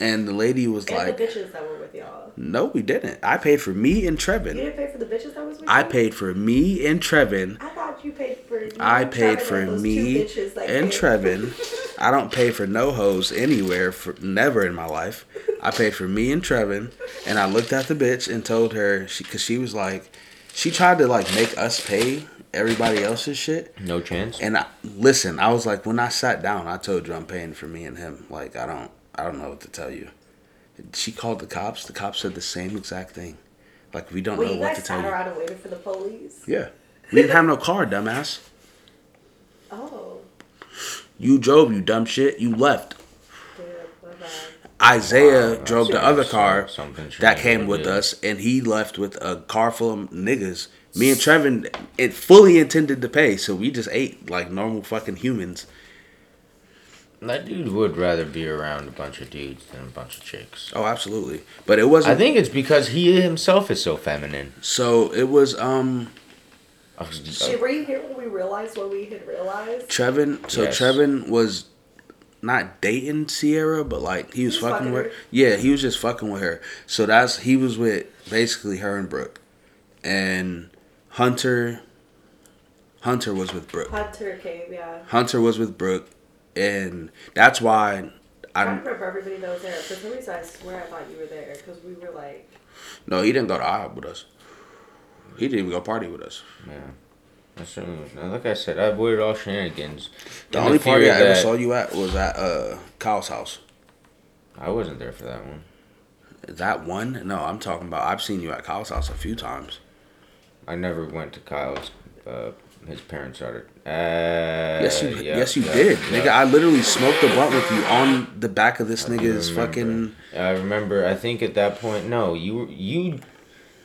and the lady was And like, the bitches that were with y'all. "No, we didn't. I paid for me and Trevin. You Trevin. didn't pay for the bitches that was with I you? paid for me and Trevin. I thought you paid for. You I paid Trevin for and me bitches that and. Trevin. I don't pay for no hoes anywhere for never in my life. I paid for me and Trevin, and I looked at the bitch and told her she because she was like, she tried to like make us pay everybody else's shit. No chance. And I listen, I was like, when I sat down, I told you I'm paying for me and him. Like I don't, I don't know what to tell you. She called the cops. The cops said the same exact thing. Like we don't Well, know what to tell sat you. around and waited for the police. Yeah, we didn't have no car, dumbass. Oh, You drove, you dumb shit. You left. damn, my bad. Isaiah Wow, drove the other car that came with did. us, and he left with a car full of niggas. Me and Trevin, it fully intended to pay, so we just ate like normal fucking humans. That dude would rather be around a bunch of dudes than a bunch of chicks. Oh, absolutely. But it wasn't. I think it's because he himself is so feminine. so. It was um I Shit, were you here when we realized what we had realized? Trevin. So Yes. Trevin was not dating Sierra, but like he was He was fucking fucking with. her. Yeah, he was just fucking with her. So that's he was with basically her and Brooke, and Hunter. Hunter was with Brooke. Hunter came, yeah. Hunter was with Brooke, and that's why I I remember everybody that was there. For some reason, I swear I thought you were there because we were like, no. He didn't go to IHOP with us. He didn't even go party with us. yeah. I certainly was. Now, like I said, I avoided all shenanigans. The And only fear party I ever saw you at was at uh Kyle's house. I wasn't there for that one. That one? No, I'm talking about. I've seen you at Kyle's house a few times. I never went to Kyle's. Uh, his parents started. Uh, Yes, you. yeah, yes, you yeah, did, yeah. nigga. I literally smoked a blunt with you on the back of this I nigga's remember. fucking. I remember. I think at that point, no, you were you.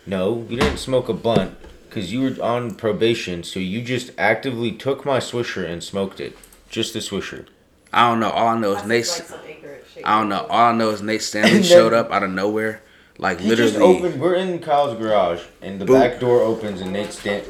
No, you didn't smoke a blunt because you were on probation. So you just actively took my swisher and smoked it. Just the swisher. I don't know. All I know that is Nate. seems like ignorant shit. I don't know. All I know is Nate Stanley then- showed up out of nowhere, like He just literally. opened. We're in Kyle's garage, and the Boom. back door opens, and Nate Stan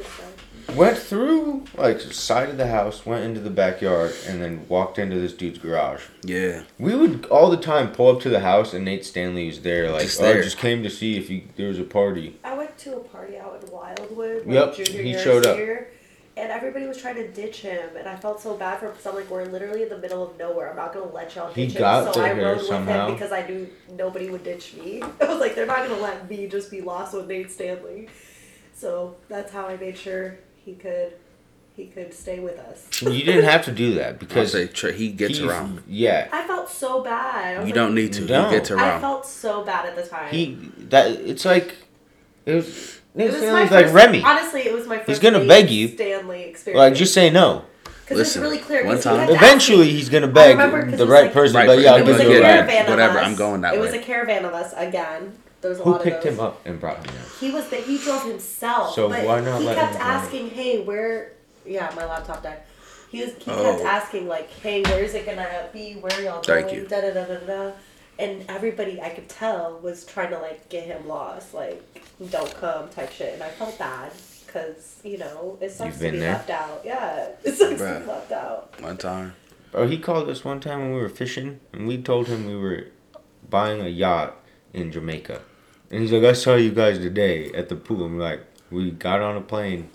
went through like side of the house, went into the backyard, and then walked into this dude's garage. Yeah, We would all the time pull up to the house, and Nate Stanley was there. Like, Just oh, I just came to see if you, there was a party. I went to a party out in Wildwood. my Yep, junior he year, showed up. senior, And everybody was trying to ditch him, and I felt so bad for him because I'm like, we're literally in the middle of nowhere. I'm not gonna let y'all He ditch got him. So I rode with somehow. him because I knew nobody would ditch me. I was like, they're not gonna let me just be lost with Nate Stanley. So that's how I made sure he could he could stay with us. You didn't have to do that because because he gets he- around. Yeah, I felt so bad. I was You like, don't need to. He don't. gets I around. felt so bad at the time. he that it's like it was. It was Stanley's my like first- Remy. Honestly, it was my first. He's gonna Nate beg you. Stanley experience. Like just say no. because it's Listen, really clear. one 'cause he time- kept Eventually, asking- he's gonna I beg remember 'cause the it's right like- person. Right, but but yeah, it I'll It was give a you a ride. caravan Whatever, of us. I'm going that It was way. a caravan of us again. There was a Who lot picked of him up and brought him there? He was the, he drove himself. So but why not He let kept him drive? asking, "Hey, where?" Yeah, my laptop died. He was he Oh. kept asking like, "Hey, where's it gonna be? Where are y'all Thank going?" you. Da da da da da. And everybody I could tell was trying to like get him lost, like don't come type shit. And I felt bad because you know it sucks You've to been be there? left out. Yeah, it sucks to Bruh. be left out. One time. Bro, he called us one time when we were fishing, and we told him we were buying a yacht in Jamaica. And he's like, I saw you guys today at the pool. I'm like, we got on a plane.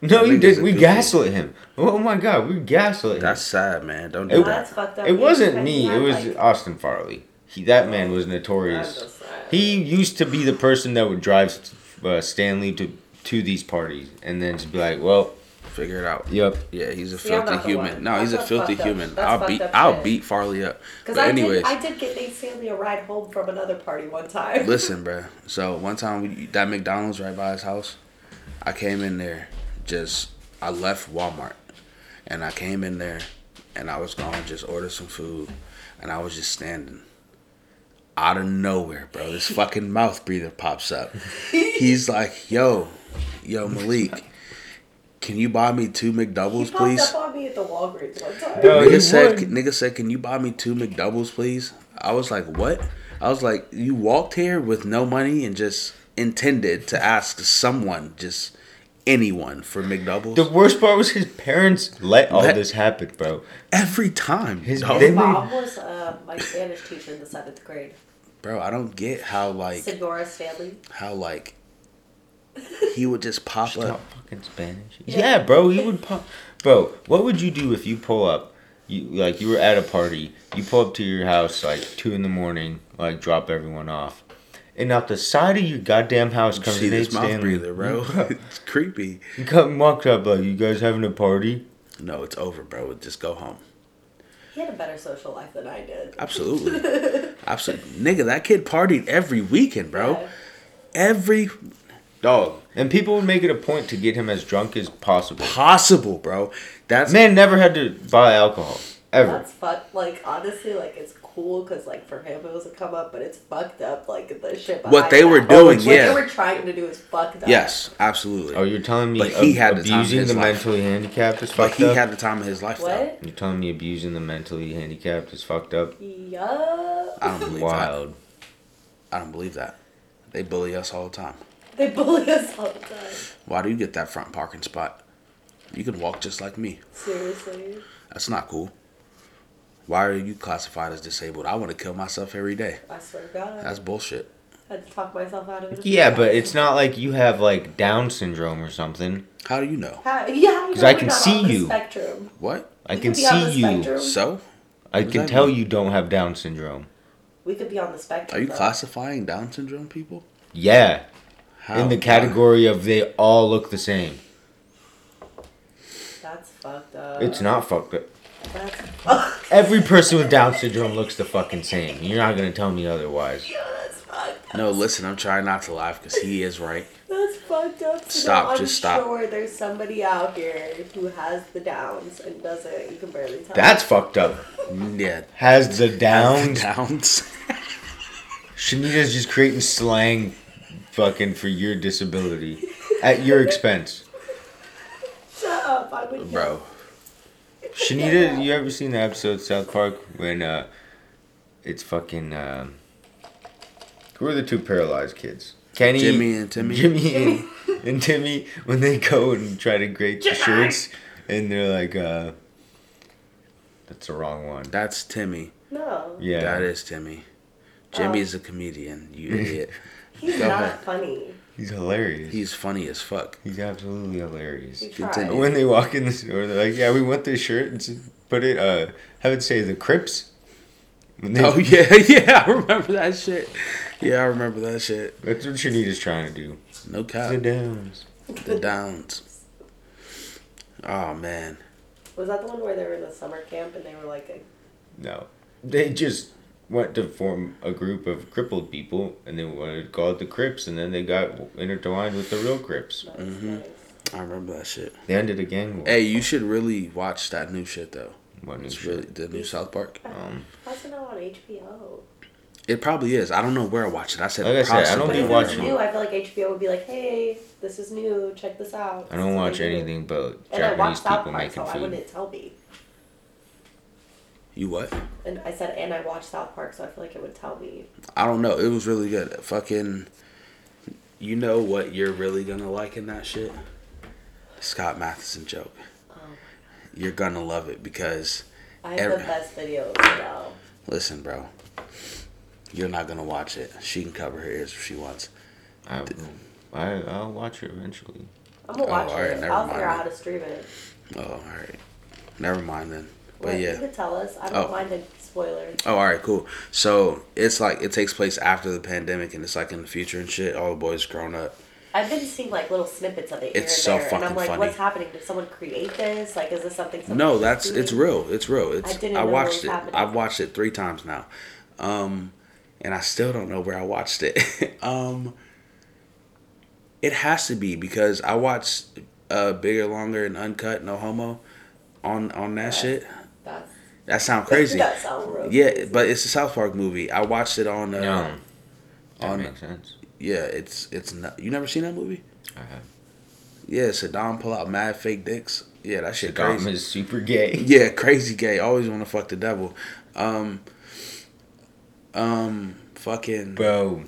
No, That you didn't. We goofy. gaslit him. Oh my god, we gaslit him. That's sad, man. Don't do It- that. that's fucked up. it wasn't me. It was like- Austin Farley. He, that man was notorious. He used to be the person that would drive uh, Stanley to to these parties, and then just be like, "Well, Figure it out. yep, Yeah, he's a See, filthy human. one. No, he's a filthy human. That's I'll beat I'll shit. beat Farley up. Because But I anyways, did, I did get Nate Stanley a ride home from another party one time. listen, bruh. So one time we that McDonald's right by his house, I came in there just I left Walmart and I came in there and I was going to just order some food and I was just standing out of nowhere, bro. This fucking mouth breather pops up. He's like, "Yo, yo, Malik, can you buy me two He McDoubles, popped please?" up on me at the Walgreens one time. No, nigga said, would. "Nigga said, can you buy me two McDoubles, please?" I was like, "What?" I was like, "You walked here with no money and just intended to ask someone, just anyone, for McDoubles The worst part was his parents let all Let- this happen, bro. every time." His- dog. they His were- mom was uh, my Spanish teacher in the seventh grade. bro, I don't get how like Senora family. how like he would just pop Stop up. fucking Spanish. Yeah, bro, he would pop. Bro, what would you do if you pull up? You like you were at a party. You pull up to your house like two in the morning, like drop everyone off, and out the side of your goddamn house comes See Nate this mouth Stanley. breather, bro. it's creepy. He come walks up like, "You guys having a party?" No, it's over, bro. Just go home. He had a better social life than I did. Absolutely. Absolutely. Nigga, that kid partied every weekend, bro. Yeah. Every dog. And people would make it a point to get him as drunk as possible. Possible, bro. That's Man never had to buy alcohol ever. That's fucked. Like honestly, like it's cool because like for him it was a come up, but it's fucked up. Like the shit. What they were oh, that. doing, what yeah. they were trying to do is fucked up. yes, absolutely. Oh, you're telling me But he ab- had the time abusing the life. mentally handicapped is but fucked he up? He had the time of his life, though. You're telling me abusing the mentally handicapped is fucked up? Yeah. I don't believe that. I don't believe that. They bully us all the time. They bully us all the time. Why do you get that front parking spot? You can walk just like me. Seriously. That's not cool. Why are you classified as disabled? I want to kill myself every day. I swear to God. That's bullshit. I had to talk myself out of it. Yeah, but it's not like you have like Down syndrome or something. How do you know? How, yeah, 'Cause know I can not see on you. Spectrum. What? I We can could be on the see you. spectrum. So? I does can tell mean? you don't have Down syndrome. We could be on the spectrum. Are you though. classifying Down syndrome people? Yeah, How? in the category of they all look the same. That's fucked up. It's not fucked up. That's, Every person with Down syndrome looks the fucking same. You're not gonna tell me otherwise. yeah, that's fucked up. No, listen, I'm trying not to laugh because he is right. That's fucked up. So Stop, now I'm just stop. sure there's somebody out here who has the downs and doesn't. You can barely tell. That's fucked up. Mm, yeah. Has the Downs. Downs. Shenita's just creating slang, fucking for your disability, at your expense. Shut up. I would Bro. Shenita, you ever seen the episode South Park when uh, it's fucking uh, who are the two paralyzed kids? Kenny, Jimmy and Timmy? Jimmy and, and Timmy when they go and try to grade the shirts, and they're like, uh, "That's the wrong one." That's Timmy. No. Yeah, That is Timmy. Jimmy's a comedian, you idiot. He's Go not ahead. funny. he's hilarious. He's funny as fuck. He's absolutely hilarious. He Continue. When they walk in the store, they're like, "Yeah, we want this shirt." And put it, uh, have it say the Crips. When they- Oh yeah, yeah, I remember that shit. Yeah, I remember that shit. That's what Shenita's trying to do. No cap. The. Downs. The Downs. Oh man. Was that the one where they were in the summer camp and they were like, a, No, they just went to form a group of crippled people, and they wanted to call it the Crips, and then they got intertwined with the real Crips. nice, Mhm. nice. I remember that shit. They ended a gang war. Hey, you should really watch that new shit though. What new It's shit? really the new South Park. Um, How's it not on HBO? It probably is. I don't know where I watched it. I said Like I said, I don't be if possibly. it's watching- new, I feel like HBO would be like, hey, this is new. Check this out. I don't This is watch what they do. anything but And I Japanese South people Park, making so I food. wouldn't tell me. You what? And I said, and I watched South Park, so I feel like it would tell me. I don't know. It was really good. Fucking. You know what you're really gonna like in that shit? Scott Malkinson joke. Um, You're gonna love it because I have Every- the best videos now. listen, bro. You're not gonna watch it. She can cover her ears if she wants. I, will. I, I'll watch it eventually. I'm gonna Oh, watch alright, it. never I'll figure out how to stream it. Oh, all right. Never mind then. But Well, You yeah. could tell us. I don't Oh. mind the spoilers. Oh, all right, cool. So it's like it takes place after the pandemic, and it's like in the future and shit. All the boys grown up. I've been seeing like little snippets of it here It's and so there, and I'm like, funny. what's happening? Did someone create this? Like, is this something? No, that's doing? it's real. It's real. It's I didn't I know what watched was it. happening. I've watched it three times now, um, and I still don't know where I watched it. um, it has to be because I watched uh, bigger, longer, and uncut, no homo, on on that shit. That's That sound crazy. that sounds real yeah, crazy. but it's a South Park movie. I watched it on. Uh, No. That on makes sense. yeah, it's it's not. You never seen that movie? I have. Yeah, Saddam pull out mad fake dicks. Yeah, that shit Saddam crazy. is super gay. Yeah, crazy gay. Always want to fuck the devil. Um, um, fucking. Bro.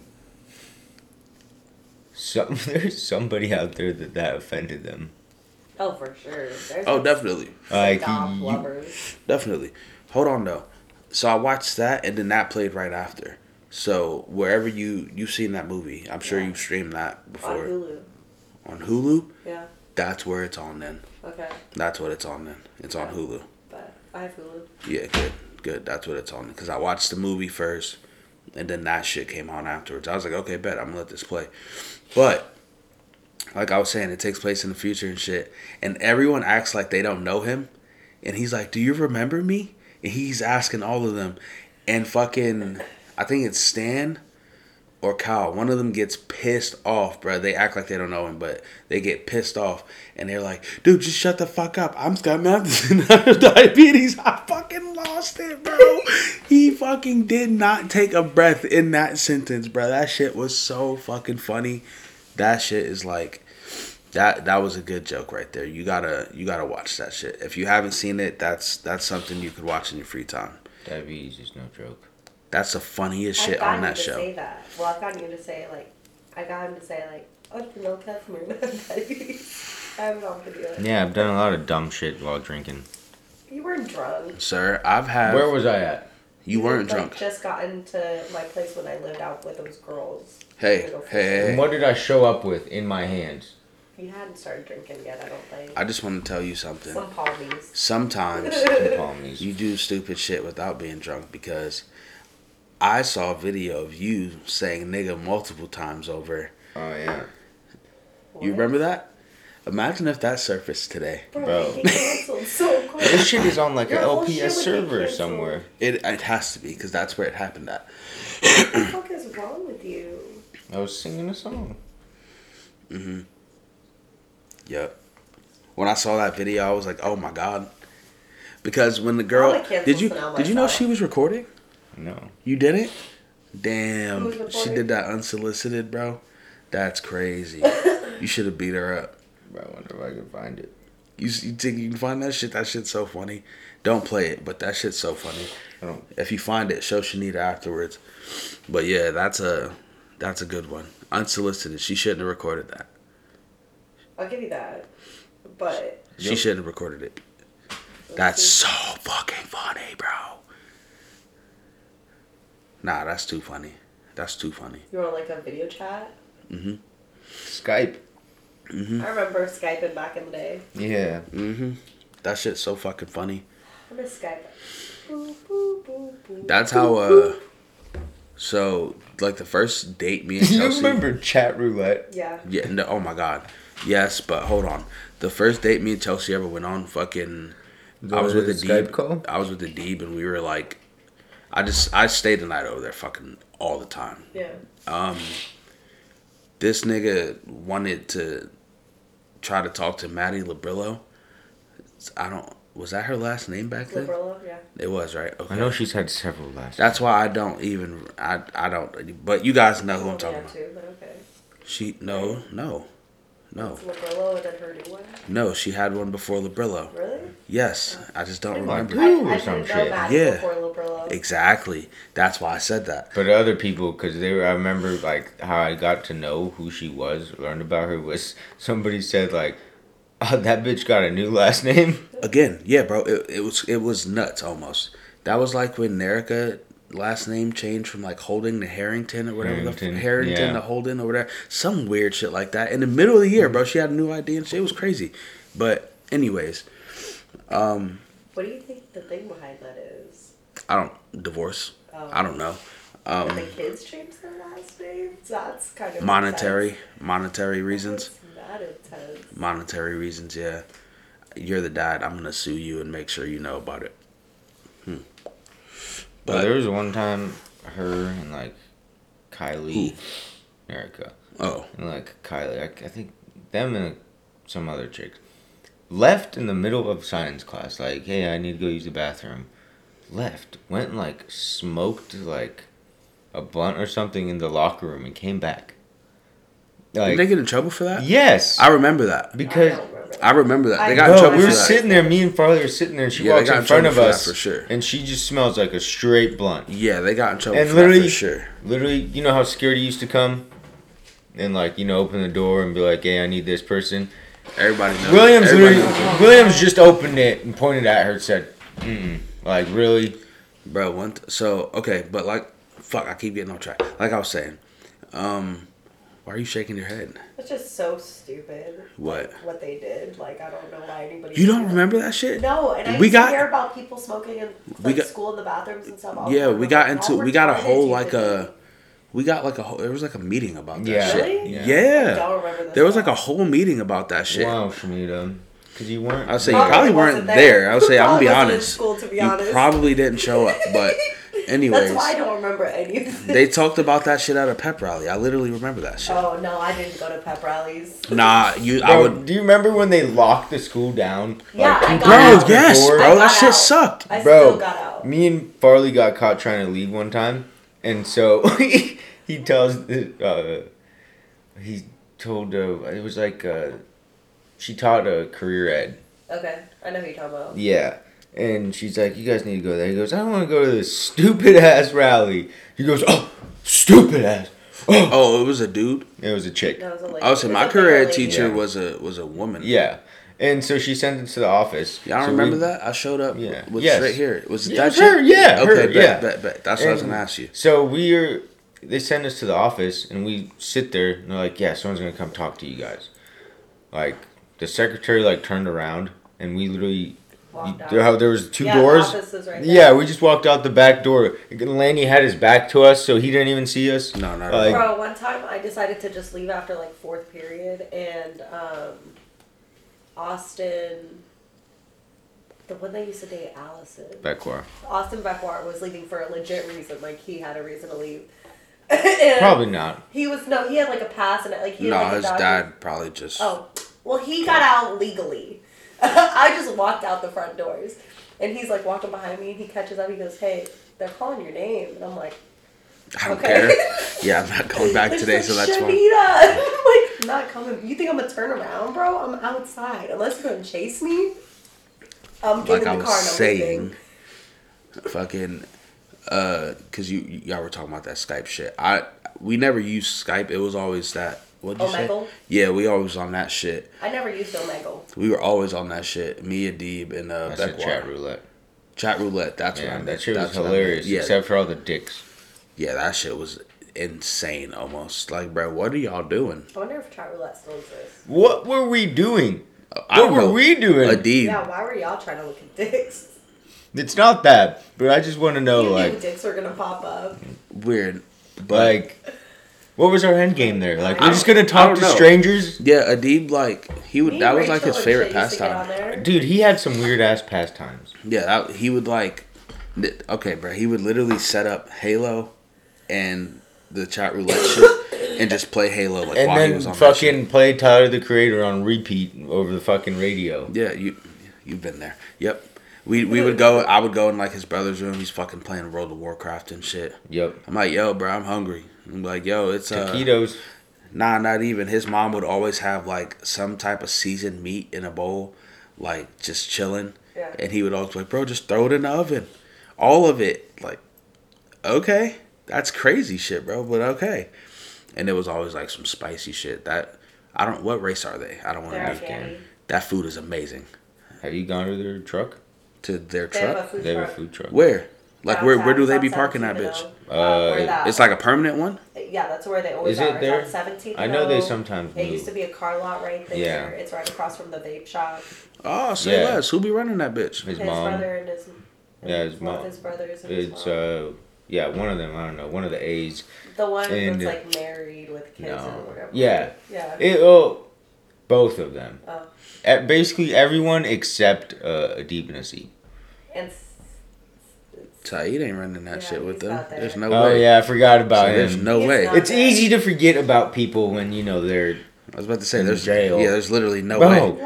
Some there's somebody out there that that offended them. oh for sure. There's Oh, definitely, Like Dom you- lovers. definitely. Hold on though. So I watched that, and then that played right after. So wherever you you've seen that movie, I'm sure Yeah. you've streamed that before. On Hulu. on Hulu. Yeah. That's where it's on. Then Okay. that's what it's on. Then it's on Hulu. But I have Hulu. Yeah, good, good. That's what it's on. Because I watched the movie first, and then that shit came on afterwards. I was like, okay, bet I'm gonna let this play. But like I was saying, it takes place in the future and shit, and everyone acts like they don't know him, and he's like, "Do you remember me?" And he's asking all of them, and fucking, I think it's Stan or Kyle. One of them gets pissed off, bro. They act like they don't know him, but they get pissed off, and they're like, "Dude, just shut the fuck up. I'm Scott Malkinson. Diabetes. I fucking lost it, bro. he fucking did not take a breath in that sentence, bro. That shit was so fucking funny. That shit is like." That that was a good joke right there. You gotta you gotta watch that shit. If you haven't seen it, that's that's something you could watch in your free time. Diabetes is no joke. That's the funniest shit on that to show. say that. Well, I've gotten you to say like, I got him to say like, oh, did you know Catherine has diabetes? I have it on video. Yeah, I've done a lot of dumb shit while drinking. You weren't drunk. Sir, I've had Where was I at? you weren't like, drunk. Just gotten to my place when I lived out with those girls. Hey, hey, hey. And what did I show up with in my hands? You hadn't started drinking yet, I don't think. I just want to tell you something. Some palmies. Sometimes Palmies. you do stupid shit without being drunk because I saw a video of you saying nigga multiple times over. Oh yeah. You remember that? Imagine if that surfaced today. Bro, Bro. they get canceled so quick. This shit is on like Your an LPS server somewhere. It it has to be because that's where it happened at. What the fuck is wrong with you? I was singing a song. Mm-hmm. Yep. When I saw that video, I was like, "Oh my god!" Because when the girl did you did you know she was recording? No. You didn't? Damn, she did that unsolicited, bro. That's crazy. you should have beat her up. I wonder if I can find it. You, you think you can find that shit? That shit's so funny. Don't play it, but that shit's so funny. I. If you find it, show Shenita afterwards. But yeah, that's a that's a good one. Unsolicited. She shouldn't have recorded that. I'll give you that. But She Yep. shouldn't have recorded it. That's so fucking funny, bro. Nah, that's too funny. That's too funny. you want like a video chat? Mm-hmm. Skype. Mm-hmm. I remember Skyping back in the day. Yeah. Mm-hmm. That shit's so fucking funny. I miss Skype. Boop, boop, boop, boop, That's how uh so like the first date me and you Chelsea remember chat roulette? Yeah. Yeah, no, oh my god. Yes, but hold on. The first date me and Chelsea ever went on fucking I was with the Skype Deeb. call. I was with the Deeb and we were like I just I stayed the night over there fucking all the time. Yeah. Um this nigga wanted to try to talk to Maddie Labrillo. I don't was that her last name back then? Liberal, yeah. It was, right? Okay. I know she's had several last. That's why I don't even I I don't but you guys know who I'm talking had about. two, but okay. She no, no. No. It's Liberal and then her new one. No, she had one before Labrillo. Really? Yes, I just don't Like remember. who? I, I or some didn't shit. Maddie Yeah. before Liberal. Exactly. That's why I said that. But other people, because they were, I remember like how I got to know who she was, learned about her was somebody said like, oh, that bitch got a new last name. Again, yeah, bro. It, it was it was nuts almost. That was like when Nerica last name changed from like Holding to Harrington or whatever Harrington, the Harrington yeah. to Holden or whatever. Some weird shit like that. In the middle of the year, bro, she had a new ID and shit. It was crazy. But anyways, um, What do you think the thing behind that is? I don't divorce. Um, I don't know. That Um, the kids change their last name. That's kind of monetary, intense. monetary reasons. That's that intense. monetary reasons yeah you're the dad i'm gonna sue you and make sure you know about it. But but there was one time her and like Kylie, Erica, oh and like Kylie, I, I think them and some other chicks. Left in the middle of science class, like, hey, I need to go use the bathroom. Left, went and like smoked like a blunt or something in the locker room and came back. Did they get in trouble for that? yes, I remember that. because I remember. That. They I got in trouble we for were that. sitting there. Me and Farley were sitting there, and she Yeah, walks got in in front of for us, for sure. and she just smells like a straight blunt. Yeah, they got in trouble And for that literally- for sure. Literally, you know how security used to come, and like you know open the door and be like, "Hey, I need this person." Everybody knows. Williams Everybody literally, knows. Williams just opened it and pointed at her and said, Mm-mm. "Like really? Bro, one th- so okay, but like, fuck, I keep getting off track. Like I was saying, um, why are you shaking your head? It's just so stupid. What? like, what they did? Like I don't know why anybody. You don't remember that shit? No, and I We used got- to hear about people smoking in We got- school in the bathrooms and stuff. Yeah, we got like, into we got a whole like think a we got like a whole there was like a meeting about that Yeah. shit. Really? Yeah. Yeah. I don't remember this There was like a whole meeting about that shit. Wow, Shenita, because you weren't." I would say you Probably probably weren't there. there. I would say I'm gonna be Probably wasn't in honest. school, to be you probably didn't show up, but anyways, That's why I don't remember anything. they talked about that shit at a pep rally. I literally remember that shit. Oh no, I didn't go to pep rallies. Nah, you I would. do you remember when they locked the school down? Yeah, I got Bro, out. yes, bro, that got shit out. sucked. I Bro, still got out. Me and Farley got caught trying to leave one time, and so he tells the, uh, he told uh, it was like uh, she taught a career ed. Okay, I know who you're talking about. Yeah. And she's like, You guys need to go there. He goes, I don't want to go to this stupid ass rally. He goes, Oh, stupid ass. Oh. Oh, it was a dude. It was a chick. That was a lady. I say my career lady. teacher Yeah. was a was a woman. Yeah. And so she sent it to the office. Y'all So remember we- that? I showed up Yeah. with Yes. straight here. Was it Yeah, that was her, chick? yeah, Okay, her, bet, yeah. bet, bet. That's what I was gonna ask you. So we are, they send us to the office and we sit there and they're like, yeah, someone's going to come talk to you guys. Like, the secretary, like, turned around and we literally, Walked out. there, how there was two Yeah, doors. right Yeah, there. we just walked out the back door. Laney had his back to us, so he didn't even see us. No, not Like- at all. Bro, one time I decided to just leave after like fourth period, and um, Austin, the one that used to date Allison, Beckwar. Austin Beckwar was leaving for a legit reason. Like he had a reason to leave. Probably not. He was no, he had like a pass and like he had No, like, his dad probably just. Oh, well, he got out legally. I just walked out the front doors, and he's like walking behind me, and he catches up. He goes, "Hey, they're calling your name," and I'm like, I don't okay. care. Yeah, I'm not going back today, like, so that's why. Shenita. I'm like, not coming. You think I'm gonna turn around, bro? I'm outside. Unless you're gonna chase me, I'm Like getting in the car and I'm saying, fucking, uh, cause you y'all were talking about that Skype shit. I we never used Skype. It was always that. What'd you say? Yeah, we always on that shit. I never used Omegle. We were always on that shit. Me, Adib, and uh, That's chat roulette. Chat roulette. That's what I meant. that shit was That's what I meant. hilarious, Yeah, except for all the dicks. yeah, that shit was insane. Almost like, bro, what are y'all doing? I wonder if chat roulette still exists. What were we doing? I What don't were know. we doing? Adib. Yeah, why were y'all trying to look at dicks? It's not that, but I just want to know, you knew like, dicks were gonna pop up. Weird, but like, what was our end game there? Like, we're just gonna talk to know. strangers, yeah, Adib like he would. Me that and was like his favorite shit used to get on pastime. dude. He had some weird ass pastimes. Yeah, that, he would like. Okay, bro. He would literally set up Halo, and the chat roulette shit, and just play Halo like and while he then was on that shit. fucking play Tyler the Creator on repeat over the fucking radio. Yeah, you you've been there. Yep. We we would go. I would go in like his brother's room. He's fucking playing World of Warcraft and shit. Yep. I'm like, yo, bro, I'm hungry. I'm like, yo, it's uh, Taquitos. Nah, not even. His mom would always have like some type of seasoned meat in a bowl, like just chilling. Yeah. And he would always be like, bro, just throw it in the oven. All of it. Like, okay. That's crazy shit, bro, but okay. And it was always like some spicy shit. That I don't what race are they? I don't want to be that food is amazing. Have you gone to their truck? To their They have a truck? food They have a food truck. Where? Like where where do they be parking that bitch? Uh, that- It's like a permanent one? yeah, that's where they always Is it are. there? 17th. I know they sometimes It move. used to be a car lot right there. Yeah. It's right across from the vape shop. Oh, say Yeah. less. Who be running that bitch? His His mom. brother and his Yeah, his mom. of his brothers and his It's mom. uh, yeah, one of them. I don't know. One of the A's. the one and- that's like married with kids No. and whatever. Yeah. Yeah. It, oh, both of them. Oh. Uh, basically everyone except uh, Adib Nasib. And s- Saeed ain't running that Yeah, shit with them. there. There's no Oh way. Oh yeah, I forgot about So there's no He's way. not- It's easy to forget about people when you know they're I was about to say In there's jail. yeah, there's literally no Bro. way.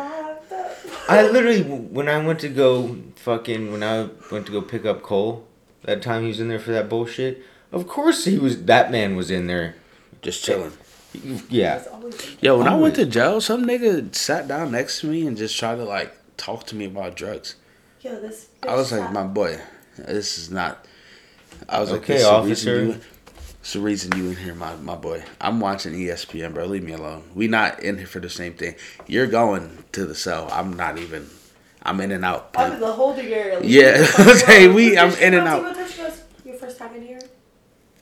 I literally, when I went to go fucking, when I went to go pick up Cole, that time he was in there for that bullshit. Of course he was. That man was in there. Just chilling. Yeah. Yo, when I went to jail, some nigga sat down next to me and just tried to like talk to me about drugs. Yo, this. I was like, my boy, this is not. I was Okay, this is the officer. reason you- It's the reason you in here, my, my boy. I'm watching ESPN, bro. Leave me alone. We not in here for the same thing. You're going to the cell. I'm not even. I'm in and out. I'm in the holding area. Leave Yeah, me the fuck hey, alone. we- I'm She in and out. She goes there, she goes, your first time in here?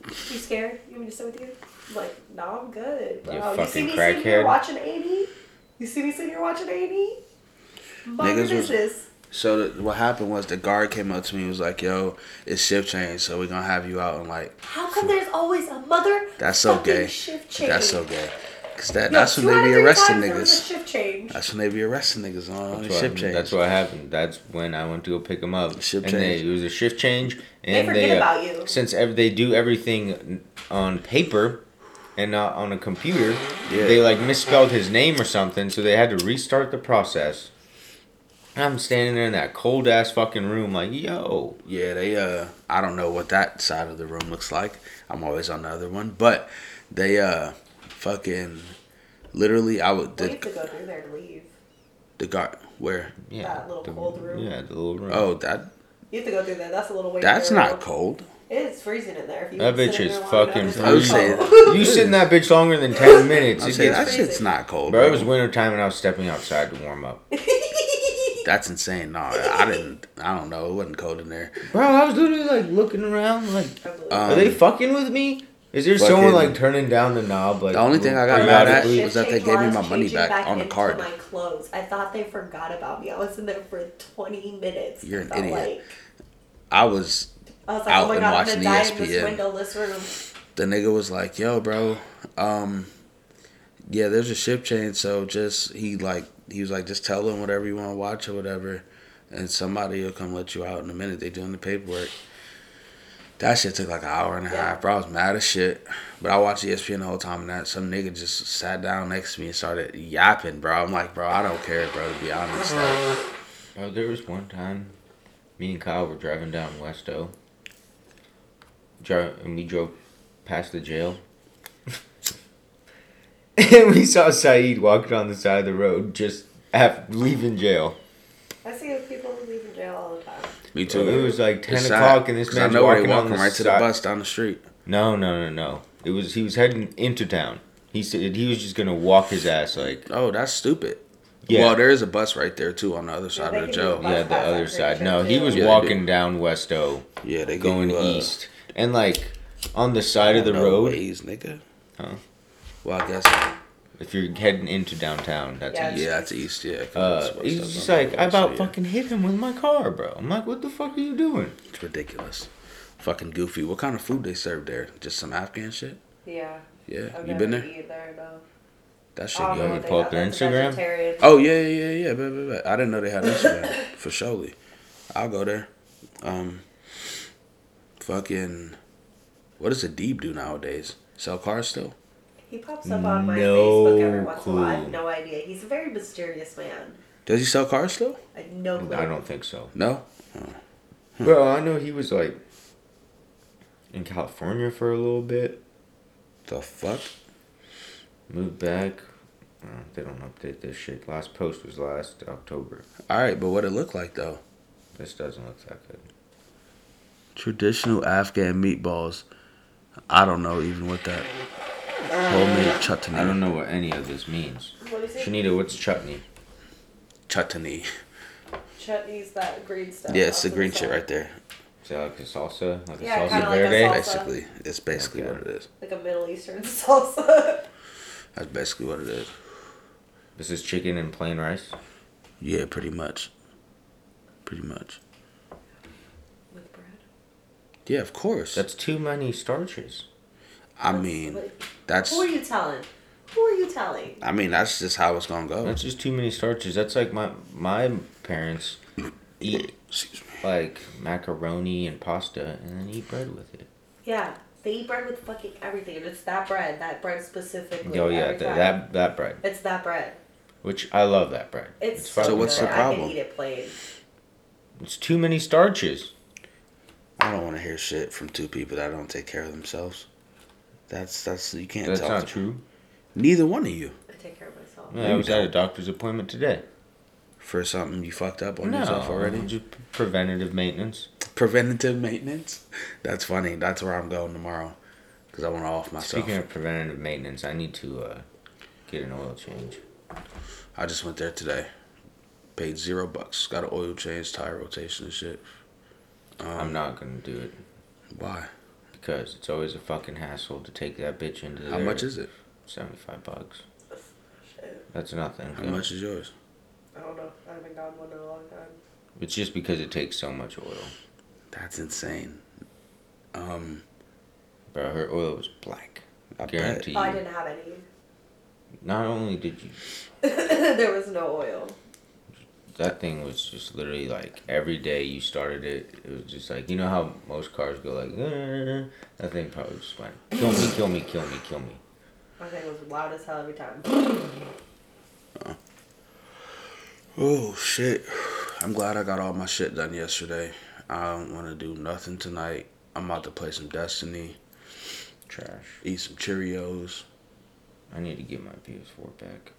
You scared? You want me to sit with you? I'm like, no, I'm good, bro. You You, fucking see me sitting here crackhead. watching 80? You see me sitting here watching 80? Mind your Niggas was- business. So the, what happened was the guard came up to me and was like, "Yo, it's shift change, so we're gonna have you out and like How come there's always a mother That's so fucking gay. shift change? that's so gay." Cause that Yo, that's when they of be three arresting times there niggas. shift change. That's when they be arresting niggas on That's what, shift change. that's what happened. That's when I went to go pick him up. Shift and change. They, it was a shift change. And they And forget uh, about you. Since ev- they do everything on paper and not on a computer, Yeah. they like misspelled his name or something, so they had to restart the process. I'm standing there in that cold ass fucking room, like, yo. Yeah, they uh I don't know what that side of the room looks like. I'm always on the other one. But they uh fucking literally I would We the have to go through there to leave. the guard where Yeah, That little cold room. Yeah, the little room. oh that You have to go through there. That's a little way. that's narrow. not cold. It's freezing in there. If you That bitch is fucking enough, it's I was cold. saying- You sit in that bitch longer than 10 minutes. I'm It saying gets, that freezing. shit's not cold. bro, Bro, it was winter time and I was stepping outside to warm up. That's insane. No, I didn't. I don't know. It wasn't cold in there. Bro, I was literally like looking around, like, Um, are they fucking with me? Is there fucking- someone like turning down the knob? Like The only thing I got mad at was that they gave me my while I was money changing back on the into card. My clothes. I thought they forgot about me. I was in there for 20 minutes. You're an idiot. Like, I was. I was like, Out oh my and god, I'm watching E gonna die in ESPN. this windowless room. The nigga was like, "Yo, bro, um, yeah, there's a ship change, so just he like he was like, just tell them whatever you want to watch or whatever, and somebody will come let you out in a minute. They doing the paperwork." That shit took like an hour and a Yeah. half, bro. I was mad as shit. But I watched E ESPN the whole time, and that some nigga just sat down next to me and started yapping, bro. I'm like, bro, I don't care, bro. To be honest, like, Oh, there was one time, me and Kyle were driving down Westo. Drive, and we drove past the jail. And we saw Saeed walking on the side of the road, just after leaving jail. I see people leaving jail all the time. me too. it was like ten It's o'clock, sad, and this 'cause I man's know where they walking on the right to the side- bus down the street. No, no, no, no. It was he was heading into town. He said he was just gonna walk his ass like Oh, that's stupid. Yeah. Well, there is a bus right there too on the other side they of the can do jail. yeah the pass other side. No, he was Yeah, they walking do. down Westo, Yeah, they going you, uh, east, and like on the side of the no road. ways, nigga. Huh? Well, I guess. If you're heading into downtown, that's Yeah, east. Yeah, that's east. Yeah. Uh, he's just on like, I about so, yeah. fucking hit him with my car, bro. I'm like, what the fuck are you doing? It's ridiculous. Fucking goofy. What kind of food they serve there? Just some Afghan shit. Yeah. Yeah, I've you never been there? eaten there, no. That shit I don't know good. you what pull up their Instagram? Oh yeah, yeah, yeah, yeah. Bet, bet, bet. I didn't know they had Instagram for surely. I'll go there. Um. Fucking. What does a Deeb do nowadays? Sell cars still? He pops up on my No Facebook every once in a while. I have no idea. He's a very mysterious man. Does he sell cars still? I no clue. I don't think so. No. Well, I know he was like in California for a little bit, The fuck? moved back. Uh, they don't update this shit. Last post was last October. All right, but what it look like though? This doesn't look that good. Traditional Afghan meatballs. I don't know even what that homemade chutney. I don't know what any of this means. What is it? Shenita, what's chutney? chutney. Chutney's that green stuff. Yeah, it's the green side. shit right there. Is that like a salsa? Like a salsa kinda like a verde? salsa. Basically, it's basically Okay. what it is. Like a Middle Eastern salsa. That's basically what it is. This is chicken and plain rice. Yeah, pretty much. Pretty much. With bread. Yeah, of course. That's too many starches. I mean, that's. Who are you telling? Who are you telling? I mean, that's just how it's gonna go. That's just too many starches. That's like my my parents eat Excuse me. like macaroni and pasta and then eat bread with it. Yeah, They eat bread with fucking everything, and it's that bread, that bread specifically. Oh yeah, every that, that that bread, It's that bread. which I love that bread. It's, fucking So what's the good. I problem? can eat it plain. It's too many starches. I don't want to hear shit from two people that don't take care of themselves. That's that's you can't That's tell. not true. Neither one of you I take care of myself. Yeah, I was at a doctor's appointment today. for something you fucked up on no, yourself already. just preventative maintenance. Preventative maintenance. That's funny. That's where I'm going tomorrow because I want to off myself. Speaking of preventative maintenance, I need to uh, get an oil change. I just went there today. Paid zero bucks. Got an oil change, tire rotation, and shit. Um, I'm not gonna do it Why? Because it's always a fucking hassle to take that bitch into the. How much is it? Seventy-five bucks. Shit. That's nothing. How much is yours? I don't know. I haven't gotten one in a long time. It's just because it takes so much oil. That's insane. Um, Bro, her oil was black. I bet. Guarantee Oh, I didn't have any. Not only did you, there was no oil. That thing was just literally like every day you started it, it was just like you know how most cars go like. "Uh," that thing probably just went kill me, kill me, kill me, kill me. My thing was loud as hell every time. Oh shit! I'm glad I got all my shit done yesterday. I don't want to do nothing tonight. I'm about to play some Destiny, Trash. eat some Cheerios. I need to get my PS4 back.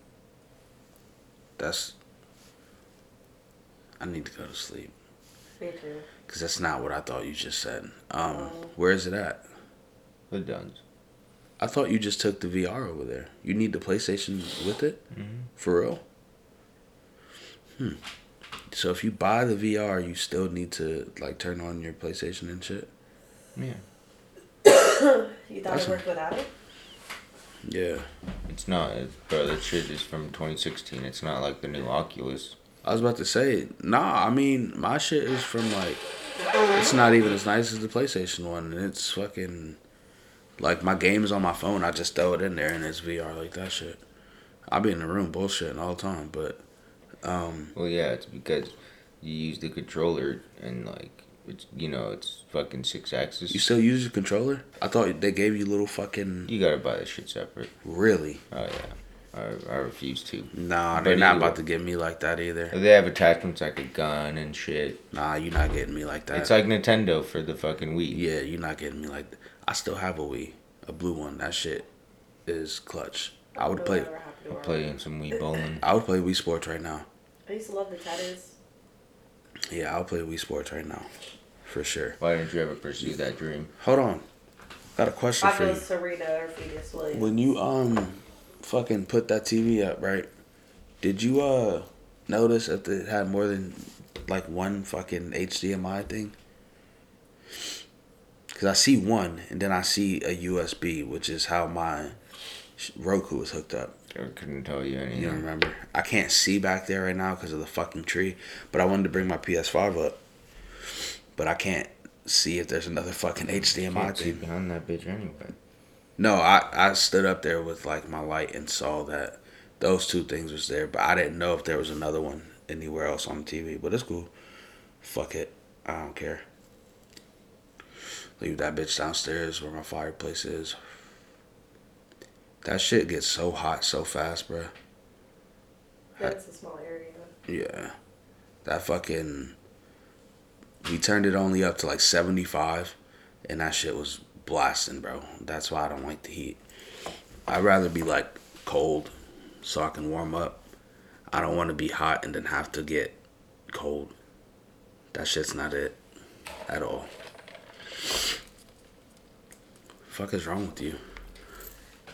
That's. I need to go to sleep Me too. because that's not what I thought you just said. Um, Oh. where is it at? The Duns. I thought you just took the VR over there. You need the PlayStation with it Mm-hmm. for real. Hmm. So if you buy the VR, you still need to like turn on your PlayStation and shit. Yeah. You thought That's it worked without it? Yeah. It's not, it, bro. That shit is from 2016. It's not like the new Oculus. I was about to say, nah. I mean, my shit is from like, it's not even as nice as the PlayStation one, and it's fucking, like my games on my phone. I just throw it in there and it's VR like that shit. I be in the room bullshitting all the time, but, um, Well, yeah, it's because you use the controller and like it's you know it's fucking Sixaxis. you still use your controller? I thought they gave you little fucking. You gotta buy that shit separate. Really? Oh yeah, I, I refuse to. Nah, they're not either about to get me like that either. They have attachments like a gun and shit. Nah, you're not getting me like that. It's like Nintendo for the fucking Wii. yeah, you're not getting me like. That. I still have a Wii, a blue one. That shit is clutch. I would play. whatever happened to I'm our- playing some Wii bowling. I would play Wii Sports right now. I used to love the tattoos. Yeah, I'll play Wii Sports right now, for sure. Why didn't you ever pursue that dream? Hold on, got a question I for you. Serena or Venus Williams. When you um, fucking put that TV up, right? Did you uh notice if it had more than like one fucking HDMI thing? Cause I see one, and then I see a USB, which is how my Roku is hooked up. I couldn't tell you anything. You don't remember? I can't see back there right now because of the fucking tree. But I wanted to bring my PS5 up, but I can't see if there's another fucking HDMI Can't see thing. behind that bitch anyway. No, I I stood up there with like my light and saw that those two things was there, but I didn't know if there was another one anywhere else on the TV. But it's cool. Fuck it, I don't care. Leave that bitch downstairs where my fireplace is. That shit gets so hot so fast, bruh. That's a small area. Yeah. That fucking. We turned it only up to like 75, and that shit was blasting, bro. That's why I don't like the heat. I'd rather be like cold so I can warm up. I don't want to be hot and then have to get cold. That shit's not it at all. Fuck is wrong with you?